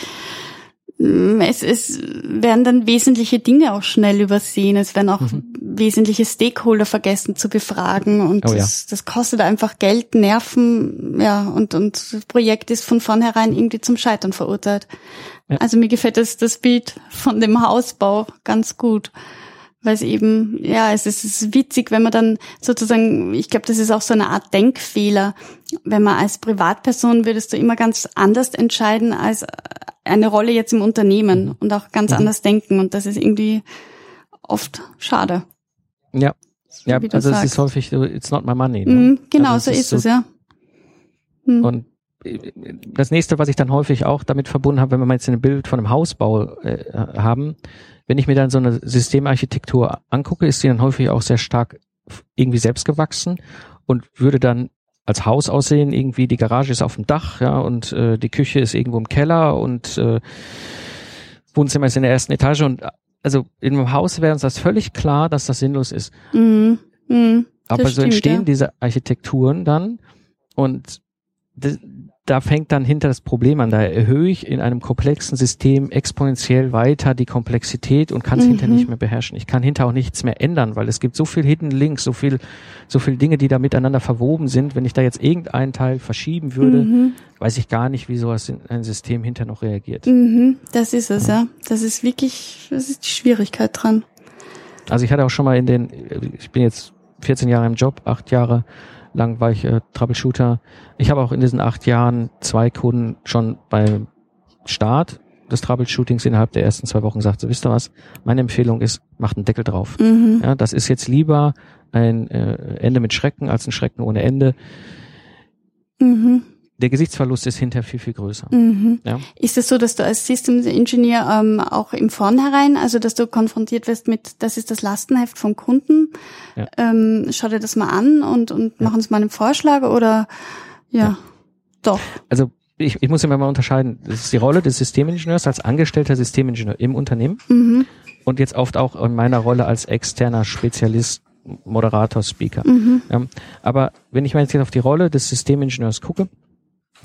Speaker 1: mm, es, es werden dann wesentliche Dinge auch schnell übersehen. Es werden auch
Speaker 4: Mhm.
Speaker 1: wesentliche Stakeholder vergessen zu befragen und
Speaker 4: Oh ja.
Speaker 1: das, das kostet einfach Geld, Nerven, ja, und, und das Projekt ist von vornherein irgendwie zum Scheitern verurteilt.
Speaker 4: Ja.
Speaker 1: Also mir gefällt das, das Bild von dem Hausbau ganz gut. Weil es eben, ja, es ist, es ist witzig, wenn man dann sozusagen, ich glaube, das ist auch so eine Art Denkfehler. Wenn man als Privatperson würdest du immer ganz anders entscheiden als eine Rolle jetzt im Unternehmen und auch ganz
Speaker 4: Mhm.
Speaker 1: anders denken. Und das ist irgendwie oft schade.
Speaker 4: Ja. Ja,
Speaker 1: wie du
Speaker 4: also es ist häufig so, it's not my money. Ne?
Speaker 1: Mhm, genau,
Speaker 4: Also
Speaker 1: so ist
Speaker 4: ist
Speaker 1: es,
Speaker 4: so-
Speaker 1: ja. Mhm.
Speaker 4: Und äh, das nächste, was ich dann häufig auch damit verbunden habe, wenn wir mal jetzt ein Bild von einem Hausbau äh, haben, wenn ich mir dann so eine Systemarchitektur angucke, ist die dann häufig auch sehr stark irgendwie selbst gewachsen und würde dann als Haus aussehen, irgendwie die Garage ist auf dem Dach, ja, und äh, die Küche ist irgendwo im Keller und äh, Wohnzimmer ist in der ersten Etage und also in einem Haus wäre uns das völlig klar, dass das sinnlos ist.
Speaker 1: Mhm. Mhm.
Speaker 4: Aber so
Speaker 1: stimmt,
Speaker 4: entstehen
Speaker 1: ja.
Speaker 4: diese Architekturen dann und da fängt dann hinter das Problem an. Da erhöhe ich in einem komplexen System exponentiell weiter die Komplexität und kann es
Speaker 1: Mhm.
Speaker 4: hinter nicht mehr beherrschen. Ich kann hinter auch nichts mehr ändern, weil es gibt so viel Hidden Links, so viel, so viel Dinge, die da miteinander verwoben sind. Wenn ich da jetzt irgendeinen Teil verschieben würde,
Speaker 1: Mhm.
Speaker 4: weiß ich gar nicht, wie sowas in ein System hinter noch reagiert.
Speaker 1: Mhm. Das ist es, ja. Das ist wirklich, das ist die Schwierigkeit dran.
Speaker 4: Also ich hatte auch schon mal in den, ich bin jetzt 14 Jahre im Job, acht Jahre lang war ich äh, Troubleshooter. Ich habe auch in diesen acht Jahren zwei Kunden schon beim Start des Troubleshootings innerhalb der ersten zwei Wochen gesagt, so wisst ihr was, meine Empfehlung ist, macht einen Deckel drauf.
Speaker 1: Mhm.
Speaker 4: Ja, das ist jetzt lieber ein äh, Ende mit Schrecken als ein Schrecken ohne Ende.
Speaker 1: Mhm.
Speaker 4: Der Gesichtsverlust ist hinterher viel, viel größer.
Speaker 1: Mhm.
Speaker 4: Ja.
Speaker 1: Ist es so, dass du als Systems Engineer ähm, auch im Vornherein, also dass du konfrontiert wirst mit, das ist das Lastenheft vom Kunden,
Speaker 4: Ja.
Speaker 1: ähm, schau dir das mal an und, und mach uns mal einen Vorschlag oder ja,
Speaker 4: Ja.
Speaker 1: doch.
Speaker 4: Also ich, ich muss immer mal unterscheiden, das ist die Rolle des Systemingenieurs als angestellter Systemingenieur im Unternehmen.
Speaker 1: Mhm.
Speaker 4: und jetzt oft auch in meiner Rolle als externer Spezialist, Moderator, Speaker.
Speaker 1: Mhm.
Speaker 4: Ja, aber wenn ich mal jetzt auf die Rolle des Systemingenieurs gucke,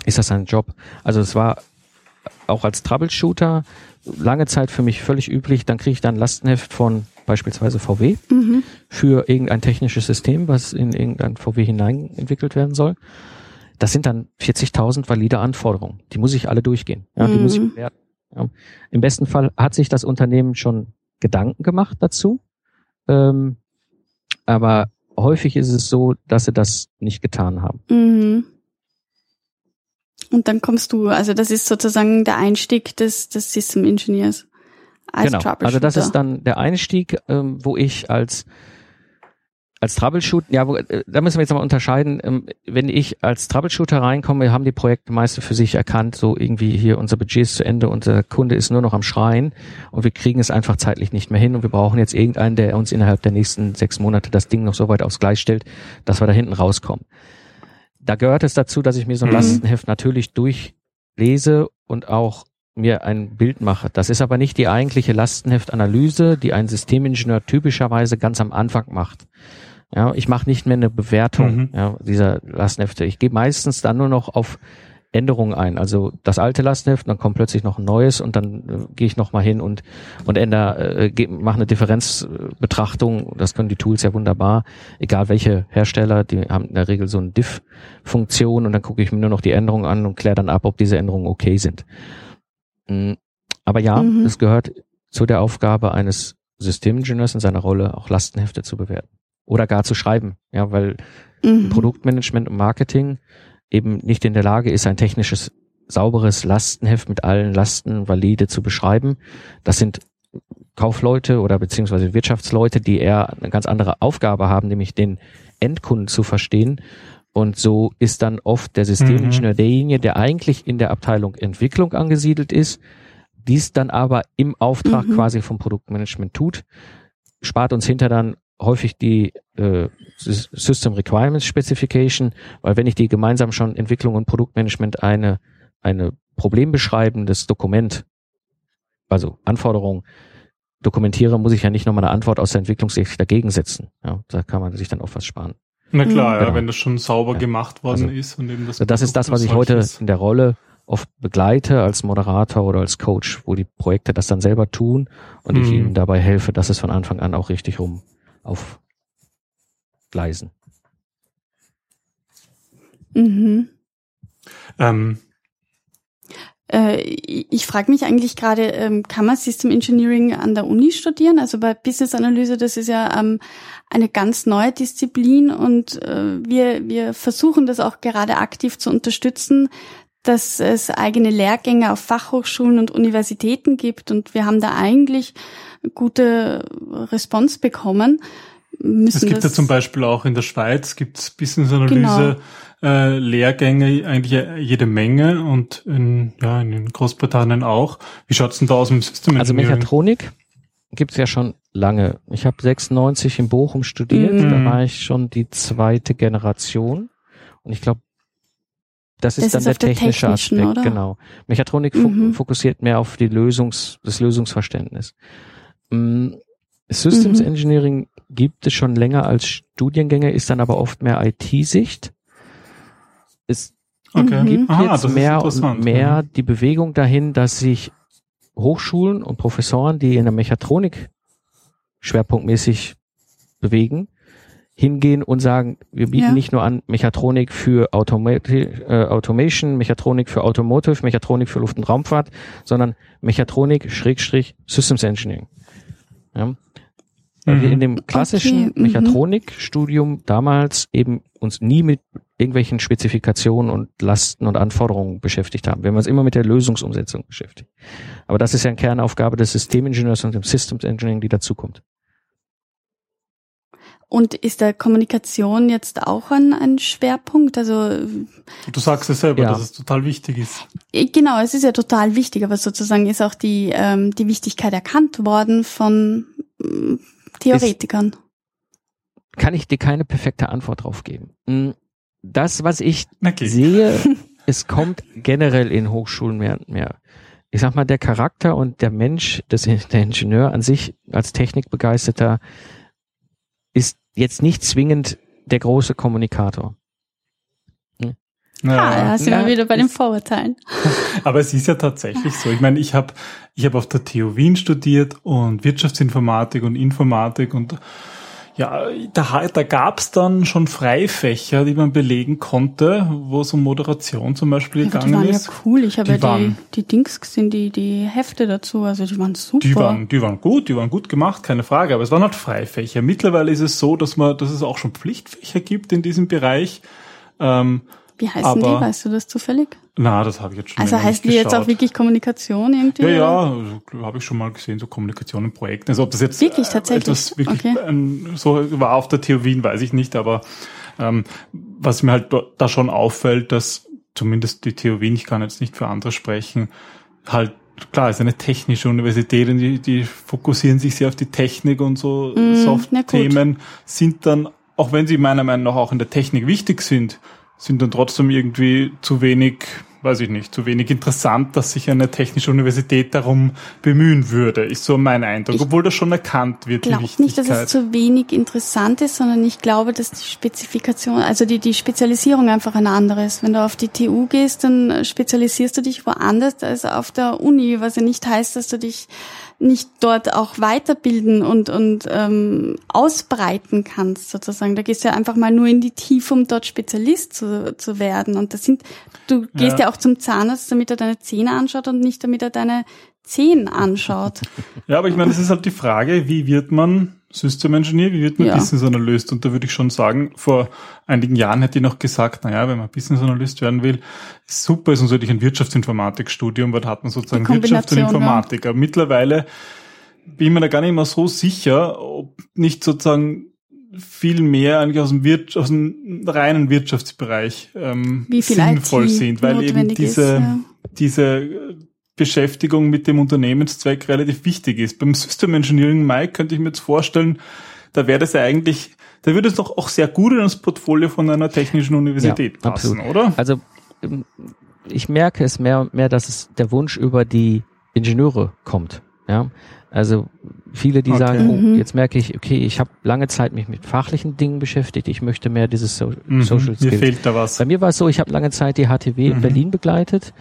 Speaker 4: ist das ein Job. Also es war auch als Troubleshooter lange Zeit für mich völlig üblich, dann kriege ich dann ein Lastenheft von beispielsweise VW
Speaker 1: Mhm.
Speaker 4: für irgendein technisches System, was in irgendein VW hinein entwickelt werden soll. Das sind dann 40.000 valide Anforderungen. Die muss ich alle durchgehen. Ja, die muss ich
Speaker 1: Mhm.
Speaker 4: bewerten. Ja. Im besten Fall hat sich das Unternehmen schon Gedanken gemacht dazu. Ähm, aber häufig ist es so, dass sie das nicht getan haben.
Speaker 1: Mhm. Und dann kommst du, also das ist sozusagen der Einstieg des, des System Engineers als
Speaker 4: genau.
Speaker 1: Troubleshooter.
Speaker 4: Also das ist dann der Einstieg, ähm, wo ich als als Troubleshooter, ja, wo, äh, da müssen wir jetzt mal unterscheiden, ähm, wenn ich als Troubleshooter reinkomme, wir haben die Projekte meiste für sich erkannt, so irgendwie hier unser Budget ist zu Ende, unser Kunde ist nur noch am Schreien und wir kriegen es einfach zeitlich nicht mehr hin und wir brauchen jetzt irgendeinen, der uns innerhalb der nächsten sechs Monate das Ding noch so weit aufs Gleis stellt, dass wir da hinten rauskommen. Da gehört es dazu, dass ich mir so ein
Speaker 2: Mhm.
Speaker 4: Lastenheft natürlich durchlese und auch mir ein Bild mache. Das ist aber nicht die eigentliche Lastenheftanalyse, die ein Systemingenieur typischerweise ganz am Anfang macht. Ja, ich mache nicht mehr eine Bewertung
Speaker 2: Mhm.
Speaker 4: ja, dieser Lastenhefte. Ich gehe meistens dann nur noch auf Änderungen ein. Also das alte Lastenheft, dann kommt plötzlich noch ein neues und dann äh, gehe ich noch mal hin und und ändere, äh, mache eine Differenzbetrachtung. Das können die Tools ja wunderbar. Egal welche Hersteller, die haben in der Regel so eine Diff-Funktion und dann gucke ich mir nur noch die Änderungen an und kläre dann ab, ob diese Änderungen okay sind. Mm, Aber ja,
Speaker 1: Mhm.
Speaker 4: es gehört zu der Aufgabe eines Systemingenieurs in seiner Rolle auch Lastenhefte zu bewerten oder gar zu schreiben, ja, weil
Speaker 1: Mhm.
Speaker 4: Produktmanagement und Marketing eben nicht in der Lage ist, ein technisches, sauberes Lastenheft mit allen Lasten valide zu beschreiben. Das sind Kaufleute oder beziehungsweise Wirtschaftsleute, die eher eine ganz andere Aufgabe haben, nämlich den Endkunden zu verstehen. Und so ist dann oft der Systemingenieur derjenige, der eigentlich in der Abteilung Entwicklung angesiedelt ist, dies dann aber im Auftrag
Speaker 1: Mhm.
Speaker 4: quasi vom Produktmanagement tut, spart uns hinter dann häufig die äh, Sys- System Requirements Specification, weil wenn ich die gemeinsam schon Entwicklung und Produktmanagement eine eine problembeschreibendes Dokument, also Anforderung dokumentiere, muss ich ja nicht nochmal eine Antwort aus der Entwicklungssicht dagegen setzen. Ja, da kann man sich dann auch was sparen.
Speaker 2: Na klar,
Speaker 4: Mhm.
Speaker 2: ja,
Speaker 4: Genau.
Speaker 2: wenn das schon sauber
Speaker 4: Ja.
Speaker 2: gemacht worden
Speaker 4: Also,
Speaker 2: ist und eben das.
Speaker 4: Das ist das, was ich heute
Speaker 2: solches-
Speaker 4: in der Rolle oft begleite als Moderator oder als Coach, wo die Projekte das dann selber tun und ich
Speaker 2: Mhm.
Speaker 4: ihnen dabei helfe, dass es von Anfang an auch richtig rum auf Gleisen.
Speaker 1: Mhm.
Speaker 2: Ähm,
Speaker 1: Äh, ich frage mich eigentlich gerade, ähm, kann man System Engineering an der Uni studieren? Also bei Business Analyse, das ist ja ähm, eine ganz neue Disziplin und äh, wir, wir versuchen das auch gerade aktiv zu unterstützen, dass es eigene Lehrgänge auf Fachhochschulen und Universitäten gibt und wir haben da eigentlich gute Response bekommen. Müssen
Speaker 2: es gibt ja zum Beispiel auch in der Schweiz gibt's Business Analyse
Speaker 1: Genau.
Speaker 2: äh, Lehrgänge eigentlich jede Menge und in, ja, in Großbritannien auch. Wie schaut's denn da aus dem System
Speaker 4: Also? Mechatronik gibt's ja schon lange. Ich habe 96 in Bochum studiert,
Speaker 1: Mhm.
Speaker 4: da war ich schon die zweite Generation und ich glaube, das ist
Speaker 1: Das
Speaker 4: dann
Speaker 1: ist
Speaker 4: der technische Aspekt,
Speaker 1: oder?
Speaker 4: genau. Mechatronik fo
Speaker 1: Mhm.
Speaker 4: fokussiert mehr auf die Lösungs, das Lösungsverständnis. Mm, Systems
Speaker 1: Mhm.
Speaker 4: Engineering gibt es schon länger als Studiengänge, ist dann aber oft mehr IT-Sicht. Ist
Speaker 2: Okay.
Speaker 1: Mhm.
Speaker 2: Aha,
Speaker 4: jetzt mehr und mehr die Bewegung dahin, dass sich Hochschulen und Professoren, die in der Mechatronik schwerpunktmäßig bewegen, hingehen und sagen, wir bieten
Speaker 1: Ja.
Speaker 4: nicht nur an Mechatronik für Automati äh, Automation, Mechatronik für Automotive, Mechatronik für Luft- und Raumfahrt, sondern Mechatronik Schrägstrich Systems Engineering. Ja. Weil wir
Speaker 2: Mhm.
Speaker 4: in dem klassischen
Speaker 1: Okay, mhm.
Speaker 4: Mechatronikstudium damals eben uns nie mit irgendwelchen Spezifikationen und Lasten und Anforderungen beschäftigt haben. Wir haben uns immer mit der Lösungsumsetzung beschäftigt. Aber das ist ja eine Kernaufgabe des Systemingenieurs und dem Systems Engineering, die dazukommt.
Speaker 1: Und ist der Kommunikation jetzt auch ein, ein Schwerpunkt? Also
Speaker 2: Du sagst es selber,
Speaker 4: Ja.
Speaker 2: dass es total wichtig ist.
Speaker 1: eh, genau, es ist ja total wichtig, aber sozusagen ist auch die, ähm, die Wichtigkeit erkannt worden von ähm, Theoretikern.
Speaker 4: Kann ich dir keine perfekte Antwort drauf geben. Mm, Das, was ich
Speaker 2: Okay.
Speaker 4: sehe, es kommt generell in Hochschulen mehr und mehr. Ich sag mal, der Charakter und der Mensch, das, der Ingenieur an sich als Technikbegeisterter ist jetzt nicht zwingend der große Kommunikator.
Speaker 1: ah,
Speaker 2: Ja.
Speaker 1: da sind wir wieder bei den Vorurteilen.
Speaker 2: Aber es ist ja tatsächlich so. Ich meine, ich habe ich hab auf der TU Wien studiert und Wirtschaftsinformatik und Informatik und ja, da, da gab es dann schon Freifächer, die man belegen konnte, wo es um Moderation zum Beispiel
Speaker 1: Ja, aber die
Speaker 2: gegangen
Speaker 1: waren ja
Speaker 2: ist.
Speaker 1: cool. Ich habe
Speaker 2: Die
Speaker 1: ja die, die Dings gesehen, die, die Hefte dazu. Also die waren super.
Speaker 2: Die waren, die waren gut, die waren gut gemacht, keine Frage, aber es waren halt Freifächer. Mittlerweile ist es so, dass man, dass es auch schon Pflichtfächer gibt in diesem Bereich. Ähm,
Speaker 1: Wie heißen
Speaker 2: aber-
Speaker 1: die? Weißt du das zufällig?
Speaker 2: na, das habe ich jetzt schon
Speaker 1: Also heißen die jetzt auch wirklich Kommunikation irgendwie?
Speaker 2: Ja, ja, also, habe ich schon mal gesehen, so Kommunikation in Projekten. Also ob das jetzt
Speaker 1: Wirklich,
Speaker 2: äh,
Speaker 1: tatsächlich?
Speaker 2: etwas wirklich
Speaker 1: Okay.
Speaker 2: ähm, so war auf der Wien, weiß ich nicht, aber ähm, was mir halt da schon auffällt, dass zumindest die Wien, ich kann jetzt nicht für andere sprechen, halt klar, ist eine technische Universität und die, die fokussieren sich sehr auf die Technik und so
Speaker 1: Mm.
Speaker 2: Soft-Themen, sind dann, auch wenn sie meiner Meinung nach auch in der Technik wichtig sind, sind dann trotzdem irgendwie zu wenig, weiß ich nicht, zu wenig interessant, dass sich eine technische Universität darum bemühen würde, ist so mein Eindruck,
Speaker 1: Ich
Speaker 2: obwohl das schon erkannt wird, die
Speaker 1: glaube nicht, dass es zu wenig interessant ist, sondern ich glaube, dass die Spezifikation, also die, die Spezialisierung einfach eine andere ist. Wenn du auf die TU gehst, dann spezialisierst du dich woanders als auf der Uni, was ja nicht heißt, dass du dich nicht dort auch weiterbilden und, und ähm, ausbreiten kannst, sozusagen. Da gehst du ja einfach mal nur in die Tiefe, um dort Spezialist zu, zu werden. Und das sind, du gehst
Speaker 2: Ja.
Speaker 1: ja auch zum Zahnarzt, damit er deine Zähne anschaut und nicht damit er deine Zehen anschaut.
Speaker 2: Ja, aber ich meine, das ist halt die Frage, wie wird man System Engineer, wie wird man
Speaker 1: Ja.
Speaker 2: Business Analyst? Und da würde ich schon sagen, vor einigen Jahren hätte ich noch gesagt, naja, wenn man Business Analyst werden will, ist super, ist natürlich ein Wirtschaftsinformatikstudium, weil da hat man sozusagen Wirtschaft und
Speaker 1: ja.
Speaker 2: Informatik. Aber mittlerweile bin ich mir da gar nicht mehr so sicher, ob nicht sozusagen viel mehr eigentlich aus dem, Wir aus dem reinen Wirtschaftsbereich ähm, sinnvoll sind, weil eben
Speaker 1: notwendig ist,
Speaker 2: diese,
Speaker 1: ja.
Speaker 2: diese Beschäftigung mit dem Unternehmenszweck relativ wichtig ist. Beim System Engineering, Mike, könnte ich mir jetzt vorstellen, da wäre das ja eigentlich, da würde es doch auch sehr gut in das Portfolio von einer technischen Universität
Speaker 4: Ja,
Speaker 2: passen,
Speaker 4: absolut.
Speaker 2: oder?
Speaker 4: Also ähm, ich merke es mehr und mehr, dass es der Wunsch über die Ingenieure kommt. Ja, also viele, die
Speaker 2: Okay.
Speaker 4: sagen, oh,
Speaker 1: Mhm.
Speaker 4: jetzt merke ich, okay, ich habe lange Zeit mich mit fachlichen Dingen beschäftigt, ich möchte mehr dieses so
Speaker 2: Mhm.
Speaker 4: Social
Speaker 2: Mir
Speaker 4: Skills.
Speaker 2: fehlt da was.
Speaker 4: Bei mir war es so, ich habe lange Zeit die HTW in
Speaker 2: Mhm.
Speaker 4: Berlin begleitet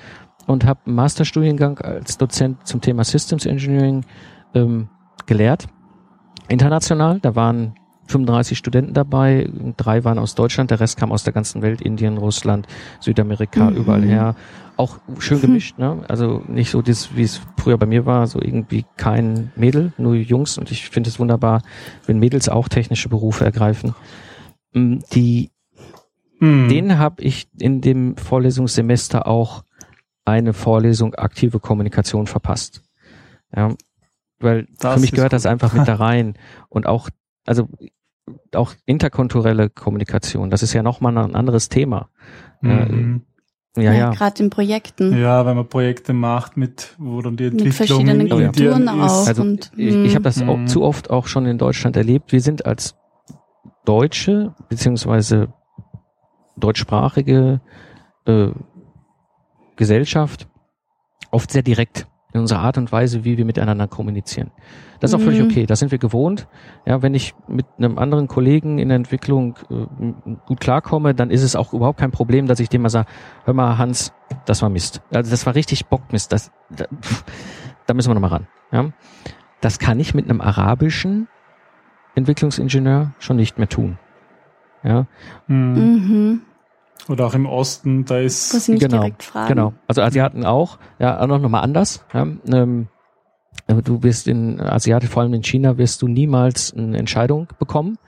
Speaker 4: und habe einen Masterstudiengang als Dozent zum Thema Systems Engineering ähm, gelehrt. International, da waren 35 Studenten dabei, drei waren aus Deutschland, der Rest kam aus der ganzen Welt, Indien, Russland, Südamerika,
Speaker 1: Mhm.
Speaker 4: überall her. Auch schön gemischt, ne? Also nicht so das, wie es früher bei mir war, so irgendwie kein Mädel, nur Jungs. Und ich finde es wunderbar, wenn Mädels auch technische Berufe ergreifen. Mm, Die
Speaker 2: Mhm.
Speaker 4: den habe ich in dem Vorlesungssemester auch eine Vorlesung aktive Kommunikation verpasst. Ja, weil
Speaker 2: Das
Speaker 4: für mich gehört
Speaker 2: gut.
Speaker 4: das einfach mit da rein und auch also auch interkulturelle Kommunikation. Das ist ja noch mal ein anderes Thema.
Speaker 2: Mhm.
Speaker 4: Ja, ja.
Speaker 1: Gerade in Projekten.
Speaker 2: Ja, wenn man Projekte macht, mit wo dann die
Speaker 1: Mit
Speaker 2: Entwicklung
Speaker 1: verschiedenen
Speaker 4: ja.
Speaker 2: Indien
Speaker 1: Kulturen auch.
Speaker 4: Also
Speaker 1: und,
Speaker 4: ich, ich habe das auch,
Speaker 2: Mhm.
Speaker 4: zu oft auch schon in Deutschland erlebt. Wir sind als Deutsche beziehungsweise deutschsprachige äh, Gesellschaft oft sehr direkt in unserer Art und Weise, wie wir miteinander kommunizieren. Das ist auch völlig
Speaker 1: Mhm.
Speaker 4: okay. Das sind wir gewohnt. Ja, wenn ich mit einem anderen Kollegen in der Entwicklung äh, gut klarkomme, dann ist es auch überhaupt kein Problem, dass ich dem mal sage, hör mal Hans, das war Mist. Also das war richtig Bockmist. Das, da, pff, da müssen wir noch mal ran. Ja? Das kann ich mit einem arabischen Entwicklungsingenieur schon nicht mehr tun. Ja,
Speaker 2: Mhm. Oder auch im Osten, da
Speaker 1: Muss
Speaker 2: ist
Speaker 1: ich nicht
Speaker 4: Genau,
Speaker 1: direkt fragen.
Speaker 4: genau. Also Asiaten auch, ja, auch noch noch mal anders. Ja, ähm, du wirst in Asiaten, vor allem in China, wirst du niemals eine Entscheidung bekommen,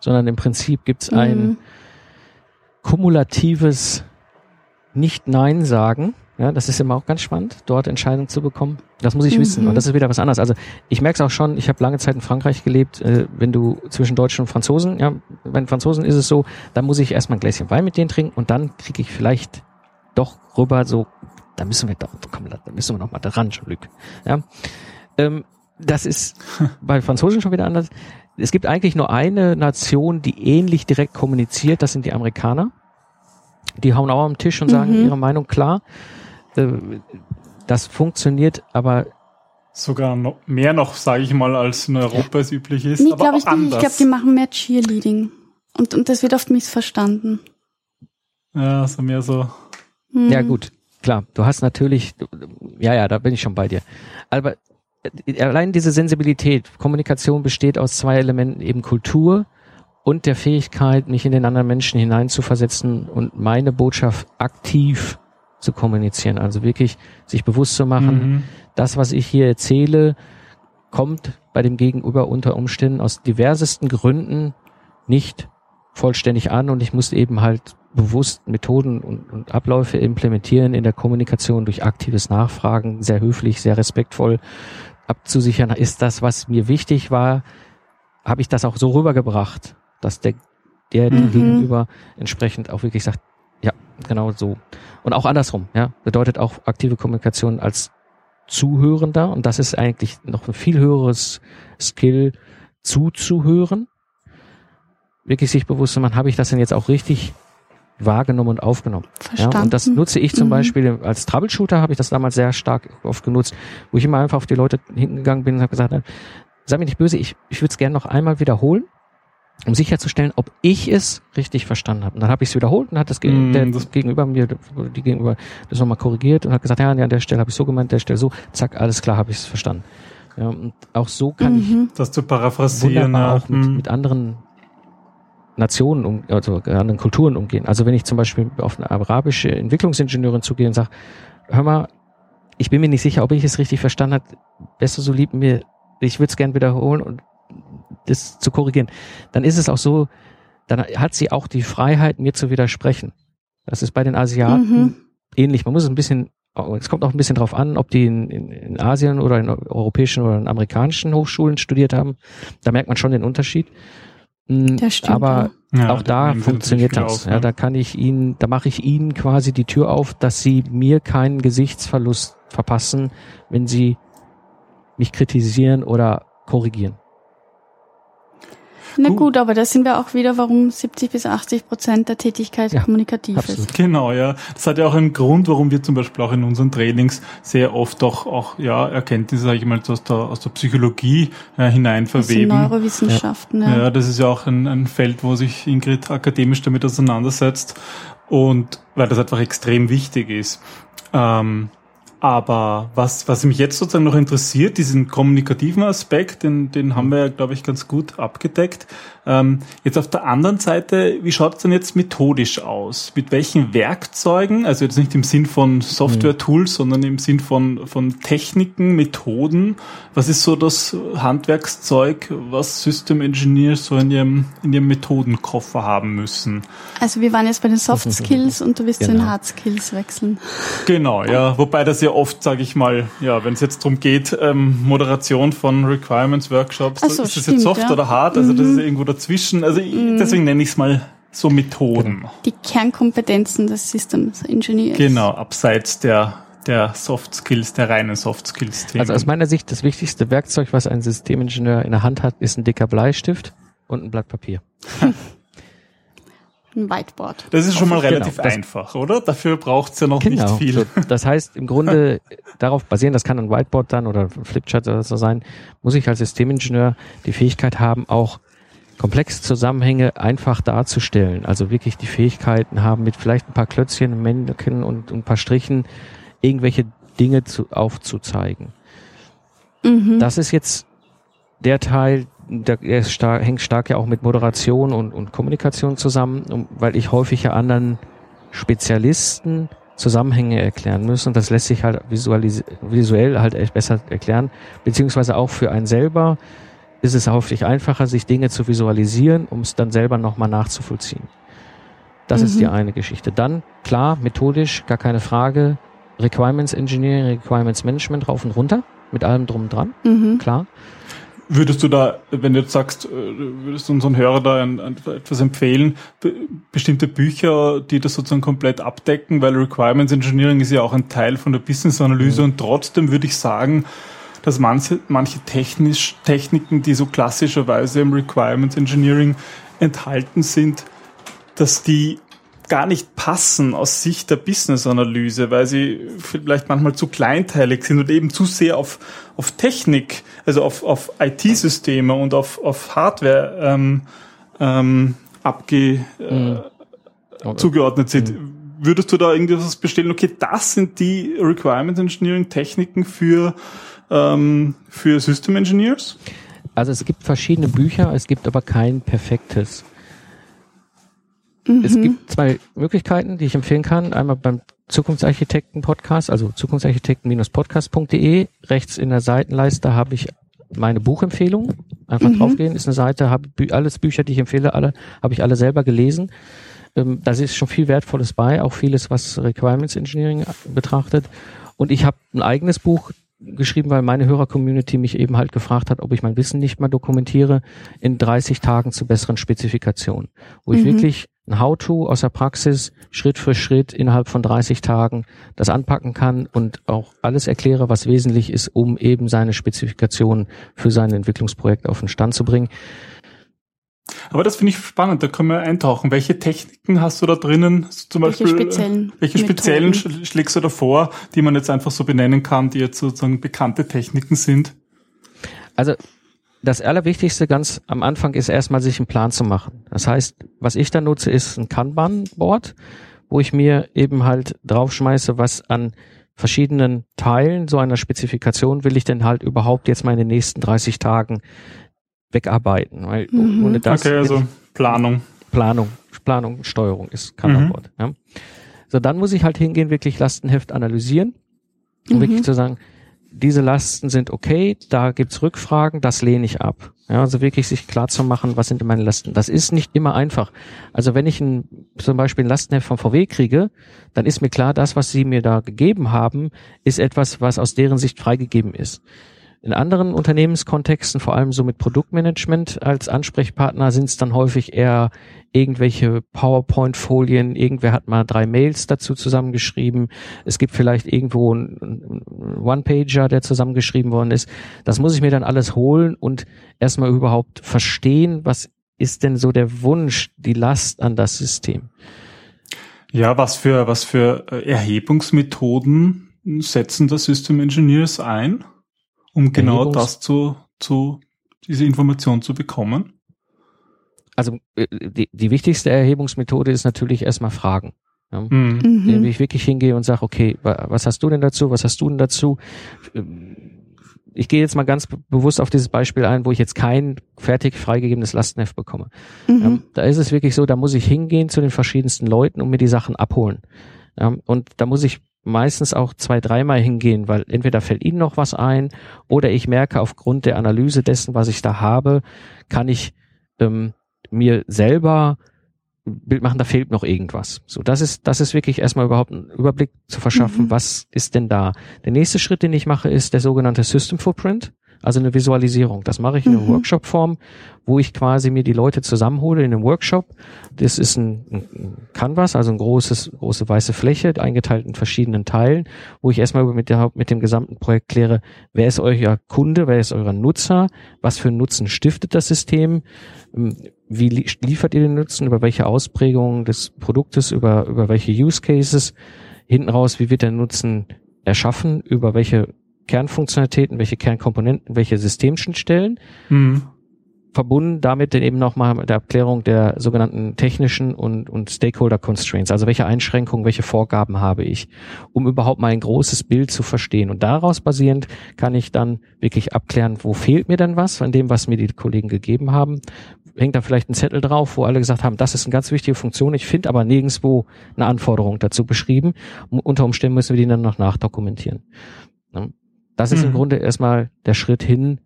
Speaker 4: sondern im Prinzip gibt's ein
Speaker 1: Mhm.
Speaker 4: kumulatives Nicht-Nein sagen. Ja, das ist immer auch ganz spannend, dort Entscheidungen zu bekommen. Das muss ich
Speaker 1: Mhm.
Speaker 4: wissen. Und das ist wieder was anderes. Also ich merke es auch schon, ich habe lange Zeit in Frankreich gelebt, äh, wenn du zwischen Deutschen und Franzosen, ja, bei Franzosen ist es so, dann muss ich erstmal ein Gläschen Wein mit denen trinken und dann kriege ich vielleicht doch rüber so, da müssen wir doch, komm, da müssen wir noch mal dran, Jean-Luc. Ja. Ähm, das ist bei Franzosen schon wieder anders. Es gibt eigentlich nur eine Nation, die ähnlich direkt kommuniziert, das sind die Amerikaner. Die hauen auch am Tisch und sagen
Speaker 1: Mhm.
Speaker 4: ihre Meinung klar. Das funktioniert aber
Speaker 2: sogar noch mehr noch, sage ich mal, als in Europa es üblich ist.
Speaker 1: Nee,
Speaker 2: aber
Speaker 1: glaube ich nicht. Ich
Speaker 2: anders.
Speaker 1: glaube, die machen mehr Cheerleading. Und, und das wird oft missverstanden.
Speaker 2: ja, so mehr so.
Speaker 1: Mhm.
Speaker 4: Ja, gut, klar. Du hast natürlich, ja, ja, da bin ich schon bei dir. Aber äh, allein diese Sensibilität, Kommunikation besteht aus zwei Elementen, eben Kultur und der Fähigkeit, mich in den anderen Menschen hineinzuversetzen und meine Botschaft aktiv zu kommunizieren. Also wirklich sich bewusst zu machen,
Speaker 2: Mhm.
Speaker 4: das, was ich hier erzähle, kommt bei dem Gegenüber unter Umständen aus diversesten Gründen nicht vollständig an und ich muss eben halt bewusst Methoden und, und Abläufe implementieren in der Kommunikation durch aktives Nachfragen, sehr höflich, sehr respektvoll abzusichern, ist das, was mir wichtig war, habe ich das auch so rübergebracht, dass der, der dem
Speaker 1: Mhm.
Speaker 4: Gegenüber entsprechend auch wirklich sagt, genau so. Und auch andersrum, ja, bedeutet auch aktive Kommunikation als Zuhörender und das ist eigentlich noch ein viel höheres Skill, zuzuhören. Wirklich sich bewusst zu machen, habe ich das denn jetzt auch richtig wahrgenommen und aufgenommen? Ja,
Speaker 1: Verstanden.
Speaker 4: und das nutze ich zum
Speaker 1: Mhm.
Speaker 4: Beispiel als Troubleshooter, habe ich das damals sehr stark oft genutzt, wo ich immer einfach auf die Leute hingegangen bin und habe gesagt, sei mir nicht böse, ich, ich würde es gerne noch einmal wiederholen, um sicherzustellen, ob ich es richtig verstanden habe. Und dann habe ich es wiederholt und hat das, Ge-
Speaker 2: Mm,
Speaker 4: der
Speaker 2: das-
Speaker 4: Gegenüber mir, die Gegenüber das nochmal korrigiert und hat gesagt, ja, an der Stelle habe ich so gemeint, der Stelle so, zack, alles klar, habe ich es verstanden. Ja, und auch so kann ich
Speaker 1: Mhm.
Speaker 2: Das zu paraphrasieren.
Speaker 4: wunderbar
Speaker 2: ja.
Speaker 4: auch mit,
Speaker 2: Mhm.
Speaker 4: mit anderen Nationen, um, also anderen Kulturen umgehen. Also wenn ich zum Beispiel auf eine arabische Entwicklungsingenieurin zugehe und sage, hör mal, ich bin mir nicht sicher, ob ich es richtig verstanden habe, wärst du so lieb mir, ich würde es gern wiederholen und das zu korrigieren, dann ist es auch so, dann hat sie auch die Freiheit, mir zu widersprechen. Das ist bei den Asiaten
Speaker 1: Mhm.
Speaker 4: ähnlich. Man muss es ein bisschen, es kommt auch ein bisschen drauf an, ob die in, in, in Asien oder in europäischen oder in amerikanischen Hochschulen studiert haben. Da merkt man schon den Unterschied. Mm,
Speaker 1: Das stimmt
Speaker 4: Aber
Speaker 2: Ja,
Speaker 4: auch da
Speaker 2: nehmen sie
Speaker 4: funktioniert das.
Speaker 2: viel
Speaker 4: ja,
Speaker 2: auf,
Speaker 4: da kann ich ihnen, da mache ich ihnen quasi die Tür auf, dass sie mir keinen Gesichtsverlust verpassen, wenn sie mich kritisieren oder korrigieren.
Speaker 1: Na gut. gut, aber da sind wir auch wieder, warum 70 bis 80 Prozent der Tätigkeit ja, kommunikativ absolut. ist.
Speaker 2: Genau, ja. Das hat ja auch einen Grund, warum wir zum Beispiel auch in unseren Trainings sehr oft auch, auch ja, Erkenntnisse, sage ich mal, aus der, aus der Psychologie äh, hinein verweben.
Speaker 1: Aus Neurowissenschaften,
Speaker 2: ja. ja. Ja, das ist ja auch ein, ein Feld, wo sich Ingrid akademisch damit auseinandersetzt und weil das einfach extrem wichtig ist. Ähm, aber was, was mich jetzt sozusagen noch interessiert, diesen kommunikativen Aspekt, den, den haben wir ja, glaube ich, ganz gut abgedeckt. Ähm, jetzt auf der anderen Seite, wie schaut es denn jetzt methodisch aus? Mit welchen Werkzeugen, also jetzt nicht im Sinn von Software-Tools, mhm. sondern im Sinn von, von Techniken, Methoden, was ist so das Handwerkszeug, was System Engineers so in ihrem, in ihrem Methodenkoffer haben müssen?
Speaker 1: Also wir waren jetzt bei den Soft Skills und du wirst genau. zu den genau. Hard Skills wechseln.
Speaker 2: Genau, ja, wobei das ja oft, sage ich mal, ja, wenn es jetzt darum geht, ähm, Moderation von Requirements Workshops, so, ist das jetzt Soft ja. oder Hard? Also mhm. das ist irgendwo dazwischen. Also mhm. deswegen nenne ich es mal so Methoden.
Speaker 1: Die Kernkompetenzen des Systems Engineers.
Speaker 2: Genau, abseits der der Soft Skills, der reinen Soft Skills
Speaker 4: Themen. Also aus meiner Sicht das wichtigste Werkzeug, was ein Systemingenieur in der Hand hat, ist ein dicker Bleistift und ein Blatt Papier.
Speaker 1: ein Whiteboard.
Speaker 2: Das ist schon mal relativ genau, einfach, oder? Dafür braucht's ja noch genau, nicht viel. So,
Speaker 4: das heißt, im Grunde darauf basieren, das kann ein Whiteboard dann oder ein Flipchart oder so sein, muss ich als Systemingenieur die Fähigkeit haben, auch komplexe Zusammenhänge einfach darzustellen. Also wirklich die Fähigkeiten haben, mit vielleicht ein paar Klötzchen, Männchen und, und ein paar Strichen irgendwelche Dinge zu, aufzuzeigen. Mhm. Das ist jetzt der Teil, der, der star hängt stark ja auch mit Moderation und, und Kommunikation zusammen, um, weil ich häufig ja anderen Spezialisten Zusammenhänge erklären muss und das lässt sich halt visuell halt echt besser erklären, beziehungsweise auch für einen selber ist es häufig einfacher, sich Dinge zu visualisieren, um es dann selber nochmal nachzuvollziehen. Das mhm. ist die mhm. eine Geschichte. Dann, klar, methodisch, gar keine Frage, Requirements Engineering, Requirements Management rauf und runter, mit allem drum und dran, mhm. klar.
Speaker 2: Würdest du da, wenn du jetzt sagst, äh, würdest du unseren Hörer da ein, ein, etwas empfehlen, bestimmte Bücher, die das sozusagen komplett abdecken, weil Requirements Engineering ist ja auch ein Teil von der Business Analyse mhm. und trotzdem würde ich sagen, dass manche, manche technisch, Techniken, die so klassischerweise im Requirements Engineering enthalten sind, dass die gar nicht passen aus Sicht der Business-Analyse, weil sie vielleicht manchmal zu kleinteilig sind und eben zu sehr auf, auf Technik, also auf, auf IT-Systeme und auf, auf Hardware ähm, ähm, abge, äh, mhm. zugeordnet sind. Mhm. Würdest du da irgendwas bestellen? Okay, das sind die Requirements Engineering Techniken für, ähm, für System Engineers?
Speaker 4: Also es gibt verschiedene Bücher, es gibt aber kein perfektes. Mhm. Es gibt zwei Möglichkeiten, die ich empfehlen kann. Einmal beim Zukunftsarchitekten Podcast, also zukunftsarchitekten-podcast.de. Rechts in der Seitenleiste habe ich meine Buchempfehlung. Einfach mhm. draufgehen, ist eine Seite, habe alles Bücher, die ich empfehle, alle habe ich alle selber gelesen. Ähm, da ist schon viel Wertvolles bei, auch vieles, was Requirements Engineering betrachtet. Und ich habe ein eigenes Buch geschrieben, weil meine Hörer-Community mich eben halt gefragt hat, ob ich mein Wissen nicht mal dokumentiere in 30 Tagen zu besseren Spezifikationen, wo mhm. ich wirklich ein How-to aus der Praxis Schritt für Schritt innerhalb von 30 Tagen das anpacken kann und auch alles erkläre, was wesentlich ist, um eben seine Spezifikationen für sein Entwicklungsprojekt auf den Stand zu bringen.
Speaker 2: Aber das finde ich spannend, da können wir eintauchen. Welche Techniken hast du da drinnen? Zum welche Beispiel, speziellen, welche speziellen Methoden? schlägst du da vor, die man jetzt einfach so benennen kann, die jetzt sozusagen bekannte Techniken sind?
Speaker 4: Also das Allerwichtigste ganz am Anfang ist erstmal sich einen Plan zu machen. Das heißt, was ich da nutze, ist ein Kanban-Board, wo ich mir eben halt draufschmeiße, was an verschiedenen Teilen so einer Spezifikation will ich denn halt überhaupt jetzt mal in den nächsten 30 Tagen wegarbeiten. Weil
Speaker 2: mhm. ohne das okay, also Planung.
Speaker 4: Planung, Planung, Steuerung ist Kanban-Board. Mhm. Ja. So, dann muss ich halt hingehen, wirklich Lastenheft analysieren, um mhm. wirklich zu sagen, diese Lasten sind okay, da gibt's Rückfragen, das lehne ich ab. Ja, also wirklich sich klar zu machen, was sind meine Lasten. Das ist nicht immer einfach. Also wenn ich ein, zum Beispiel ein Lastenheft von VW kriege, dann ist mir klar, das, was sie mir da gegeben haben, ist etwas, was aus deren Sicht freigegeben ist. In anderen Unternehmenskontexten, vor allem so mit Produktmanagement als Ansprechpartner, sind es dann häufig eher irgendwelche PowerPoint-Folien, irgendwer hat mal drei Mails dazu zusammengeschrieben, es gibt vielleicht irgendwo einen One-Pager, der zusammengeschrieben worden ist. Das muss ich mir dann alles holen und erstmal überhaupt verstehen, was ist denn so der Wunsch, die Last an das System?
Speaker 2: Ja, was für, was für äh, Erhebungsmethoden setzen da System Engineers ein, um genau Erhebungs das zu, zu, diese Information zu bekommen?
Speaker 4: Also äh, die, die wichtigste Erhebungsmethode ist natürlich erstmal Fragen. Ja, mhm. Wenn ich wirklich hingehe und sage, okay, was hast du denn dazu, was hast du denn dazu? Ich gehe jetzt mal ganz bewusst auf dieses Beispiel ein, wo ich jetzt kein fertig freigegebenes Lastenheft bekomme. Mhm. Ja, da ist es wirklich so, da muss ich hingehen zu den verschiedensten Leuten und mir die Sachen abholen. Ja, und da muss ich meistens auch zwei, dreimal hingehen, weil entweder fällt ihnen noch was ein oder ich merke aufgrund der Analyse dessen, was ich da habe, kann ich ähm, mir selber Bild machen, da fehlt noch irgendwas. So, das ist, das ist wirklich erstmal überhaupt einen Überblick zu verschaffen, mhm. was ist denn da. Der nächste Schritt, den ich mache, ist der sogenannte System Footprint. Also eine Visualisierung. Das mache ich in einer mhm. Workshop-Form, wo ich quasi mir die Leute zusammenhole in einem Workshop. Das ist ein, ein Canvas, also ein großes, große weiße Fläche, eingeteilt in verschiedenen Teilen, wo ich erstmal mit, der, mit dem gesamten Projekt kläre, wer ist euer Kunde, wer ist euer Nutzer, was für einen Nutzen stiftet das System, ähm, wie liefert ihr den Nutzen, über welche Ausprägungen des Produktes, über, über welche Use Cases, hinten raus, wie wird der Nutzen erschaffen, über welche Kernfunktionalitäten, welche Kernkomponenten, welche Systemschnittstellen. Mhm. Verbunden damit dann eben nochmal mit der Abklärung der sogenannten technischen und, und Stakeholder Constraints, also welche Einschränkungen, welche Vorgaben habe ich, um überhaupt mal ein großes Bild zu verstehen. Und daraus basierend kann ich dann wirklich abklären, wo fehlt mir denn was von dem, was mir die Kollegen gegeben haben. Hängt da vielleicht ein Zettel drauf, wo alle gesagt haben, das ist eine ganz wichtige Funktion. Ich finde aber nirgendswo eine Anforderung dazu beschrieben. Unter Umständen müssen wir die dann noch nachdokumentieren. Das ist mhm. im Grunde erstmal der Schritt hin,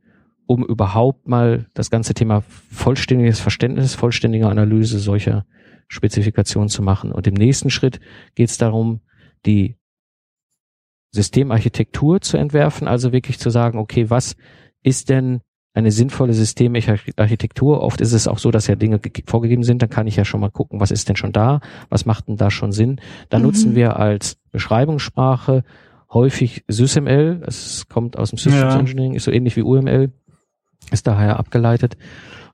Speaker 4: um überhaupt mal das ganze Thema vollständiges Verständnis, vollständige Analyse solcher Spezifikationen zu machen. Und im nächsten Schritt geht es darum, die Systemarchitektur zu entwerfen, also wirklich zu sagen, okay, was ist denn eine sinnvolle Systemarchitektur? Oft ist es auch so, dass ja Dinge vorgegeben sind, dann kann ich ja schon mal gucken, was ist denn schon da, was macht denn da schon Sinn. Da mhm. nutzen wir als Beschreibungssprache häufig SysML, es kommt aus dem Systems ja. Engineering, ist so ähnlich wie UML, ist daher abgeleitet,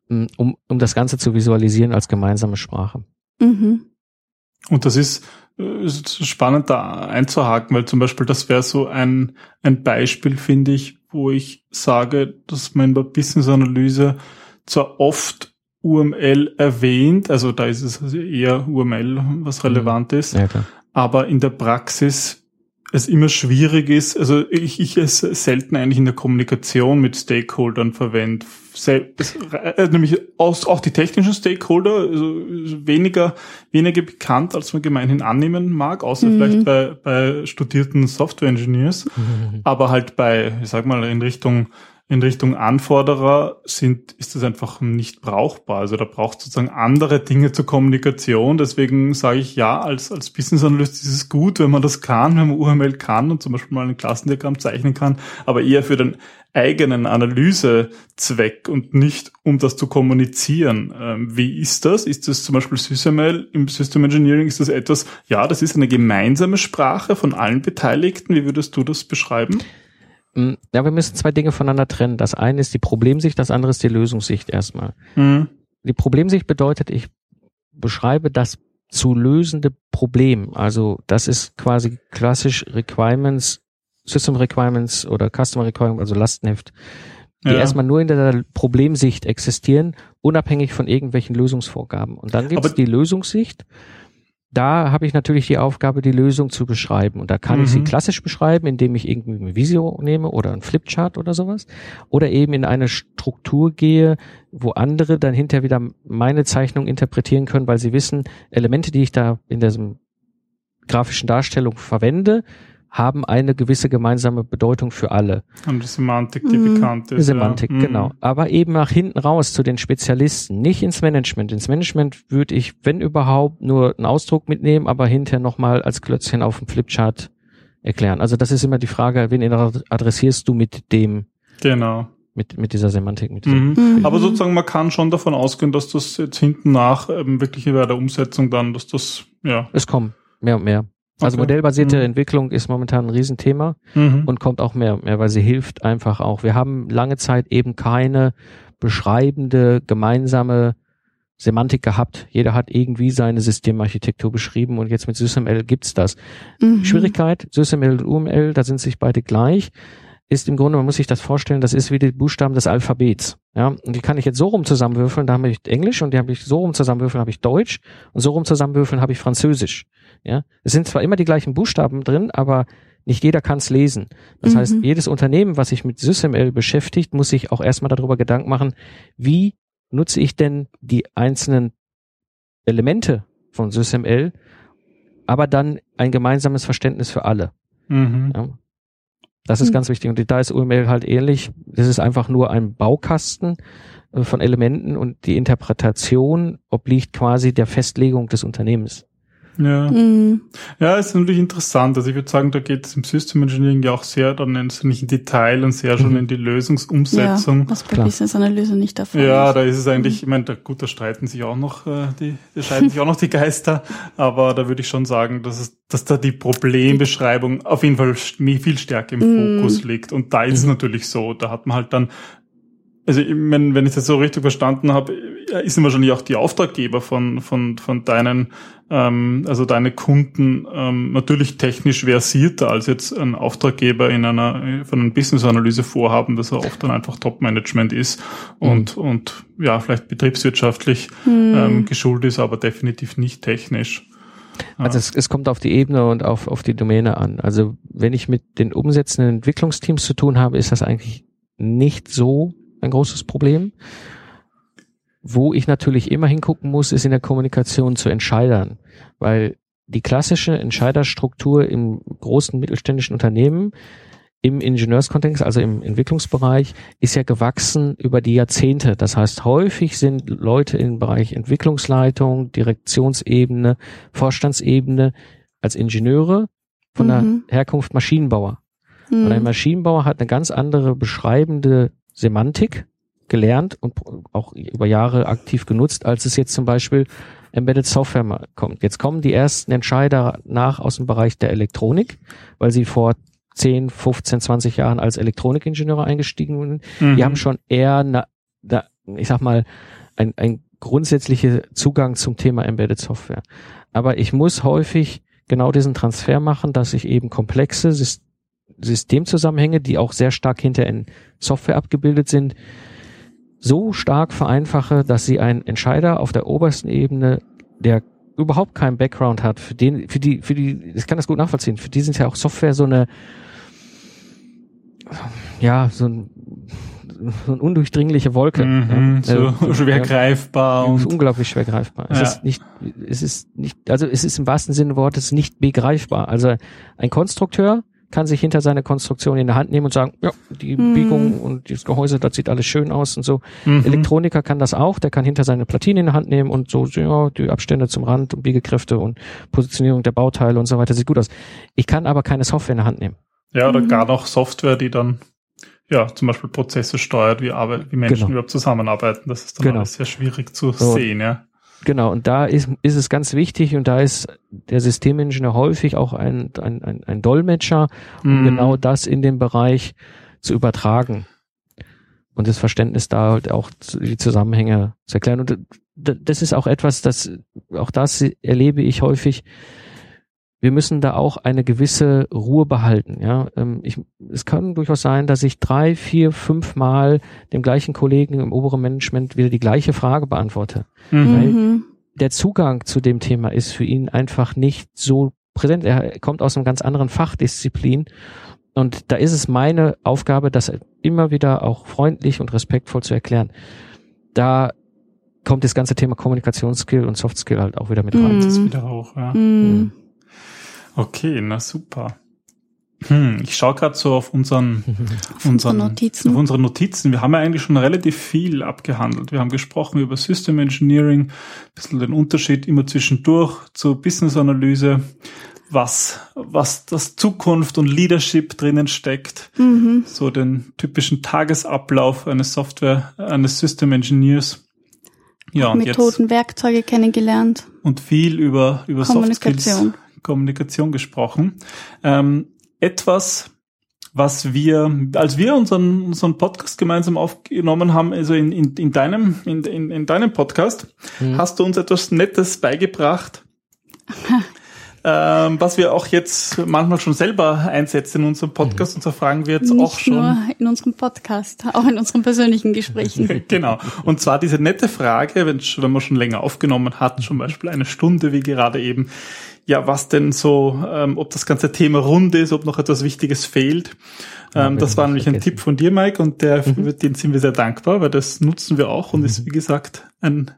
Speaker 4: mm, um, um das Ganze zu visualisieren als gemeinsame Sprache. Mhm.
Speaker 2: Und das ist, äh, ist spannend da einzuhaken, weil zum Beispiel das wäre so ein, ein Beispiel, finde ich, wo ich sage, dass man in der Business-Analyse zwar oft UML erwähnt, also da ist es also eher UML, was relevant mhm. ist, ja, aber in der Praxis es immer schwierig ist, also ich, ich es selten eigentlich in der Kommunikation mit Stakeholdern verwende. Äh, nämlich aus, auch die technischen Stakeholder, also weniger, weniger bekannt, als man gemeinhin annehmen mag, außer mhm. vielleicht bei, bei studierten Software Engineers, mhm. aber halt bei, ich sag mal, in Richtung in Richtung Anforderer sind, ist das einfach nicht brauchbar. Also da braucht sozusagen andere Dinge zur Kommunikation. Deswegen sage ich ja, als, als Business Analyst ist es gut, wenn man das kann, wenn man UML kann und zum Beispiel mal ein Klassendiagramm zeichnen kann, aber eher für den eigenen Analysezweck und nicht um das zu kommunizieren. Ähm, wie ist das? Ist das zum Beispiel SysML im System Engineering? Ist das etwas, ja, das ist eine gemeinsame Sprache von allen Beteiligten. Wie würdest du das beschreiben?
Speaker 4: Hm, ja, wir müssen zwei Dinge voneinander trennen. Das eine ist die Problemsicht, das andere ist die Lösungssicht erstmal. Mhm. Die Problemsicht bedeutet, ich beschreibe das zu lösende Problem. Also das ist quasi klassisch Requirements, System Requirements oder Customer Requirements, also Lastenheft, die ja. erstmal nur in der Problemsicht existieren, unabhängig von irgendwelchen Lösungsvorgaben. Und dann gibt es die Lösungssicht da habe ich natürlich die Aufgabe, die Lösung zu beschreiben. Und da kann mhm. ich sie mhm. klassisch beschreiben, indem ich irgendwie ein Visio nehme oder ein Flipchart oder sowas. Oder eben in eine Struktur gehe, wo andere dann hinterher wieder meine Zeichnung interpretieren können, weil sie wissen, Elemente, die ich da in diesem grafischen Darstellung verwende, haben eine gewisse gemeinsame Bedeutung für alle.
Speaker 2: Und die Semantik, die mhm. bekannt ist. Die
Speaker 4: Semantik, ja. genau. Mhm. Aber eben nach hinten raus zu den Spezialisten, nicht ins Management. Ins Management würde ich, wenn überhaupt, nur einen Ausdruck mitnehmen, aber hinterher nochmal als Klötzchen auf dem Flipchart erklären. Also das ist immer die Frage, wen adressierst du mit dem?
Speaker 2: Genau.
Speaker 4: Mit, mit dieser Semantik. Mit dieser
Speaker 2: mhm. mhm. Aber sozusagen, man kann schon davon ausgehen, dass das jetzt hinten nach ähm, wirklich bei der Umsetzung dann, dass das, ja.
Speaker 4: Es kommen mehr und mehr. Also okay. modellbasierte mhm. Entwicklung ist momentan ein Riesenthema mhm. und kommt auch mehr und mehr, weil sie hilft einfach auch. Wir haben lange Zeit eben keine beschreibende gemeinsame Semantik gehabt. Jeder hat irgendwie seine Systemarchitektur beschrieben und jetzt mit SysML gibt's das.
Speaker 1: Mhm.
Speaker 4: Schwierigkeit, SysML und UML, da sind sich beide gleich, ist im Grunde, man muss sich das vorstellen, das ist wie die Buchstaben des Alphabets. Ja, und die kann ich jetzt so rum zusammenwürfeln, da habe ich Englisch und die habe ich so rum zusammenwürfeln, habe ich Deutsch und so rum zusammenwürfeln habe ich Französisch. Ja, es sind zwar immer die gleichen Buchstaben drin, aber nicht jeder kann es lesen. Das
Speaker 1: Mhm.
Speaker 4: heißt, jedes Unternehmen, was sich mit SysML beschäftigt, muss sich auch erstmal darüber Gedanken machen, wie nutze ich denn die einzelnen Elemente von SysML, aber dann ein gemeinsames Verständnis für alle.
Speaker 2: Mhm.
Speaker 4: Ja. Das ist
Speaker 1: Mhm.
Speaker 4: ganz wichtig. Und da ist UML halt ähnlich. Das ist einfach nur ein Baukasten äh, von Elementen und die Interpretation obliegt quasi der Festlegung des Unternehmens.
Speaker 2: Ja.
Speaker 1: Mhm.
Speaker 2: ja, ist natürlich interessant. Also ich würde sagen, da geht es im System Engineering ja auch sehr dann nicht in Detail und sehr schon
Speaker 4: Mhm.
Speaker 2: in die
Speaker 1: Ja,
Speaker 2: Lösungsumsetzung.
Speaker 1: was bei
Speaker 4: Klar.
Speaker 1: Business-Analyse nicht der Fall
Speaker 2: Ja,
Speaker 1: ist.
Speaker 2: da ist es eigentlich, ich meine, da, gut, da streiten sich auch noch äh, die, da streiten sich auch noch die Geister, aber da würde ich schon sagen, dass es, dass da die Problembeschreibung auf jeden Fall viel stärker im
Speaker 1: Mm.
Speaker 2: Fokus liegt. Und da ist es
Speaker 4: Mhm.
Speaker 2: natürlich so, da hat man halt dann, also ich mein, wenn ich das so richtig verstanden habe, ist wahrscheinlich auch die Auftraggeber von von von deinen, ähm, also deine Kunden ähm, natürlich technisch versierter als jetzt ein Auftraggeber in einer von einem Business-Analyse vorhaben, dass er oft dann einfach Top-Management ist und und ja vielleicht betriebswirtschaftlich
Speaker 1: Mhm.
Speaker 2: ähm, geschult ist, aber definitiv nicht technisch.
Speaker 4: Also es, es kommt auf die Ebene und auf, auf die Domäne an. Also wenn ich mit den umsetzenden Entwicklungsteams zu tun habe, ist das eigentlich nicht so ein großes Problem. Wo ich natürlich immer hingucken muss, ist in der Kommunikation zu Entscheidern, weil die klassische Entscheiderstruktur im großen mittelständischen Unternehmen im Ingenieurskontext, also im Entwicklungsbereich, ist ja gewachsen über die Jahrzehnte. Das heißt, häufig sind Leute im Bereich Entwicklungsleitung, Direktionsebene, Vorstandsebene als Ingenieure von
Speaker 1: Mhm.
Speaker 4: der Herkunft Maschinenbauer. Und ein
Speaker 1: Mhm.
Speaker 4: Maschinenbauer hat eine ganz andere beschreibende Semantik gelernt und auch über Jahre aktiv genutzt, als es jetzt zum Beispiel Embedded Software kommt. Jetzt kommen die ersten Entscheider nach aus dem Bereich der Elektronik, weil sie vor 10, 15, 20 Jahren als Elektronikingenieure eingestiegen sind.
Speaker 2: Mhm.
Speaker 4: Die haben schon eher, na, na, ich sag mal, ein, ein grundsätzlicher Zugang zum Thema Embedded Software. Aber ich muss häufig genau diesen Transfer machen, dass ich eben komplexe Sys- Systemzusammenhänge, die auch sehr stark hinter in Software abgebildet sind, so stark vereinfache, dass sie einen Entscheider auf der obersten Ebene, der überhaupt keinen Background hat, für den, für die, für die, ich kann das gut nachvollziehen, für die sind ja auch Software so eine, ja, so ein, so eine undurchdringliche Wolke.
Speaker 2: Mhm,
Speaker 4: ja.
Speaker 2: so
Speaker 4: Äh,
Speaker 2: schwer
Speaker 4: ja.
Speaker 2: greifbar und
Speaker 4: unglaublich schwer greifbar. Es
Speaker 2: Ja.
Speaker 4: ist nicht, es ist nicht, also es ist im wahrsten Sinne des Wortes nicht begreifbar. Also ein Konstrukteur kann sich hinter seine Konstruktion in der Hand nehmen und sagen, ja, die
Speaker 1: Mhm.
Speaker 4: Biegung und das Gehäuse, das sieht alles schön aus und so.
Speaker 2: Mhm.
Speaker 4: Elektroniker kann das auch, der kann hinter seine Platine in der Hand nehmen und so, ja, die Abstände zum Rand und Biegekräfte und Positionierung der Bauteile und so weiter sieht gut aus. Ich kann aber keine Software in der Hand nehmen.
Speaker 2: Ja, oder
Speaker 1: Mhm.
Speaker 2: gar noch Software, die dann ja zum Beispiel Prozesse steuert, wie, Arbeit, wie Menschen
Speaker 4: Genau.
Speaker 2: überhaupt zusammenarbeiten. Das ist dann
Speaker 4: Genau.
Speaker 2: alles sehr schwierig zu
Speaker 4: So.
Speaker 2: sehen, ja.
Speaker 4: Genau, und da ist, ist es ganz wichtig und da ist der Systemingenieur häufig auch ein, ein, ein, ein Dolmetscher, um
Speaker 2: Mhm.
Speaker 4: genau das in dem Bereich zu übertragen und das Verständnis da halt auch die Zusammenhänge zu erklären. Und das ist auch etwas, das auch das erlebe ich häufig. Wir müssen da auch eine gewisse Ruhe behalten. Ja, Ähm, ich, es kann durchaus sein, dass ich drei, vier, fünf Mal dem gleichen Kollegen im oberen Management wieder die gleiche Frage beantworte
Speaker 2: Mhm.
Speaker 1: Mhm.
Speaker 4: der Zugang zu dem Thema ist für ihn einfach nicht so präsent. Er kommt aus einem ganz anderen Fachdisziplin. Und da ist es meine Aufgabe, das immer wieder auch freundlich und respektvoll zu erklären. Da kommt das ganze Thema Kommunikationsskill und Softskill halt auch wieder mit rein.
Speaker 1: Mhm.
Speaker 2: Das ist wieder hoch, ja.
Speaker 1: Mhm.
Speaker 2: Okay, na super. Hm, ich schaue gerade so auf unseren, unseren
Speaker 1: Notizen.
Speaker 2: auf unsere Notizen. Wir haben ja eigentlich schon relativ viel abgehandelt. Wir haben gesprochen über System Engineering, ein bisschen den Unterschied immer zwischendurch zur Business Analyse, was, was das Zukunft und Leadership drinnen steckt,
Speaker 1: Mhm.
Speaker 2: so den typischen Tagesablauf eines Software, eines System Engineers. Ja, und jetzt
Speaker 1: Methoden, Werkzeuge kennengelernt.
Speaker 2: und viel über, über Soft Skills, Kommunikation. Gesprochen. Ähm, etwas, was wir, als wir unseren, unseren Podcast gemeinsam aufgenommen haben, also in, in, in deinem, in, in, in deinem Podcast, mhm. hast du uns etwas Nettes beigebracht. ähm, was wir auch jetzt manchmal schon selber einsetzen in unserem Podcast. Mhm. Und so fragen wir jetzt
Speaker 1: Nicht
Speaker 2: auch schon.
Speaker 1: Nur in unserem Podcast, auch in unseren persönlichen Gesprächen.
Speaker 2: genau. Und zwar diese nette Frage, wenn, wenn man schon länger aufgenommen hat, zum Beispiel eine Stunde wie gerade eben, ja, was denn so, ähm, ob das ganze Thema rund ist, ob noch etwas Wichtiges fehlt. Ähm, das war nämlich ein Tipp von dir, Mike, und der, mhm. den sind wir sehr dankbar, weil das nutzen wir auch und mhm. ist, wie gesagt, ein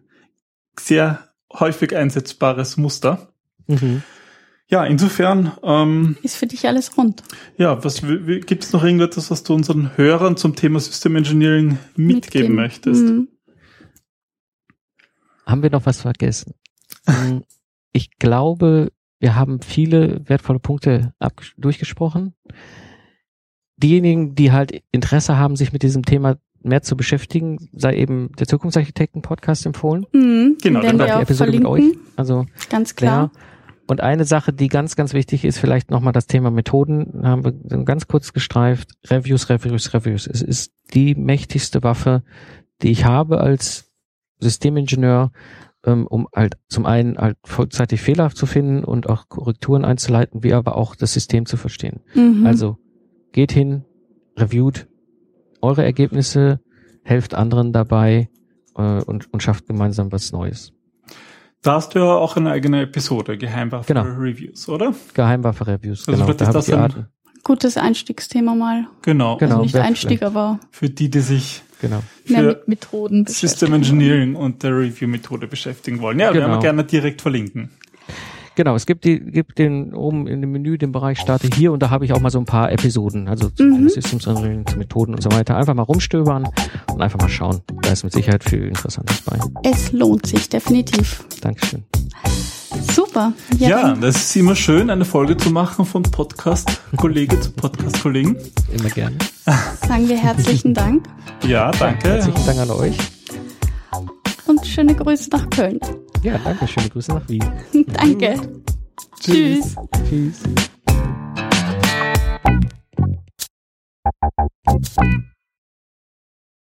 Speaker 2: sehr häufig einsetzbares Muster. Mhm. Ja, insofern. Ähm,
Speaker 1: ist für dich alles rund.
Speaker 2: Ja, was gibt es noch irgendetwas, was du unseren Hörern zum Thema System Engineering mitgeben, mitgeben. möchtest? Mhm.
Speaker 4: Haben wir noch was vergessen? Hm, ich glaube, wir haben viele wertvolle Punkte durchgesprochen. Diejenigen, die halt Interesse haben, sich mit diesem Thema mehr zu beschäftigen, sei eben der Zukunftsarchitekten-Podcast empfohlen.
Speaker 1: Mhm, genau, dann die Episode verlinken. mit euch.
Speaker 4: Also
Speaker 1: ganz klar.
Speaker 4: Ja. Und eine Sache, die ganz, ganz wichtig ist, vielleicht nochmal das Thema Methoden, haben wir ganz kurz gestreift. Reviews, Reviews, Reviews. Es ist die mächtigste Waffe, die ich habe als Systemingenieur, ähm, um halt zum einen halt vollzeitig Fehler zu finden und auch Korrekturen einzuleiten, wie aber auch das System zu verstehen. Mhm. Also geht hin, reviewt eure Ergebnisse, helft anderen dabei äh, und, und schafft gemeinsam was Neues.
Speaker 2: Da hast du ja auch eine eigene Episode, Geheimwaffe
Speaker 4: genau.
Speaker 2: Reviews, oder?
Speaker 4: Geheimwaffe Reviews,
Speaker 2: also
Speaker 4: genau.
Speaker 2: Da ist das ein
Speaker 1: gutes Einstiegsthema mal.
Speaker 2: Genau.
Speaker 1: genau. Also nicht Einstieg, aber
Speaker 2: für die, die sich
Speaker 4: genau.
Speaker 1: mehr mit Methoden
Speaker 2: System Engineering und der Review-Methode beschäftigen wollen. Ja, genau. werden wir gerne direkt verlinken.
Speaker 4: Genau, es gibt die, gibt den oben in dem Menü den Bereich Starte hier und da habe ich auch mal so ein paar Episoden, also zu mhm. Systems Engineering, zu Methoden und so weiter. Einfach mal rumstöbern und einfach mal schauen. Da ist mit Sicherheit viel Interessantes bei.
Speaker 1: Es lohnt sich definitiv.
Speaker 4: Dankeschön.
Speaker 1: Super.
Speaker 2: Ja, ja das ist immer schön, eine Folge zu machen von Podcast-Kollege zu Podcast-Kollegen.
Speaker 4: Immer gerne.
Speaker 1: Sagen wir herzlichen Dank.
Speaker 2: Ja, danke.
Speaker 4: Herzlichen Dank an euch.
Speaker 1: Und schöne Grüße nach Köln.
Speaker 4: Ja, danke. Schöne Grüße nach Wien.
Speaker 1: danke. Tschüss.
Speaker 4: Tschüss.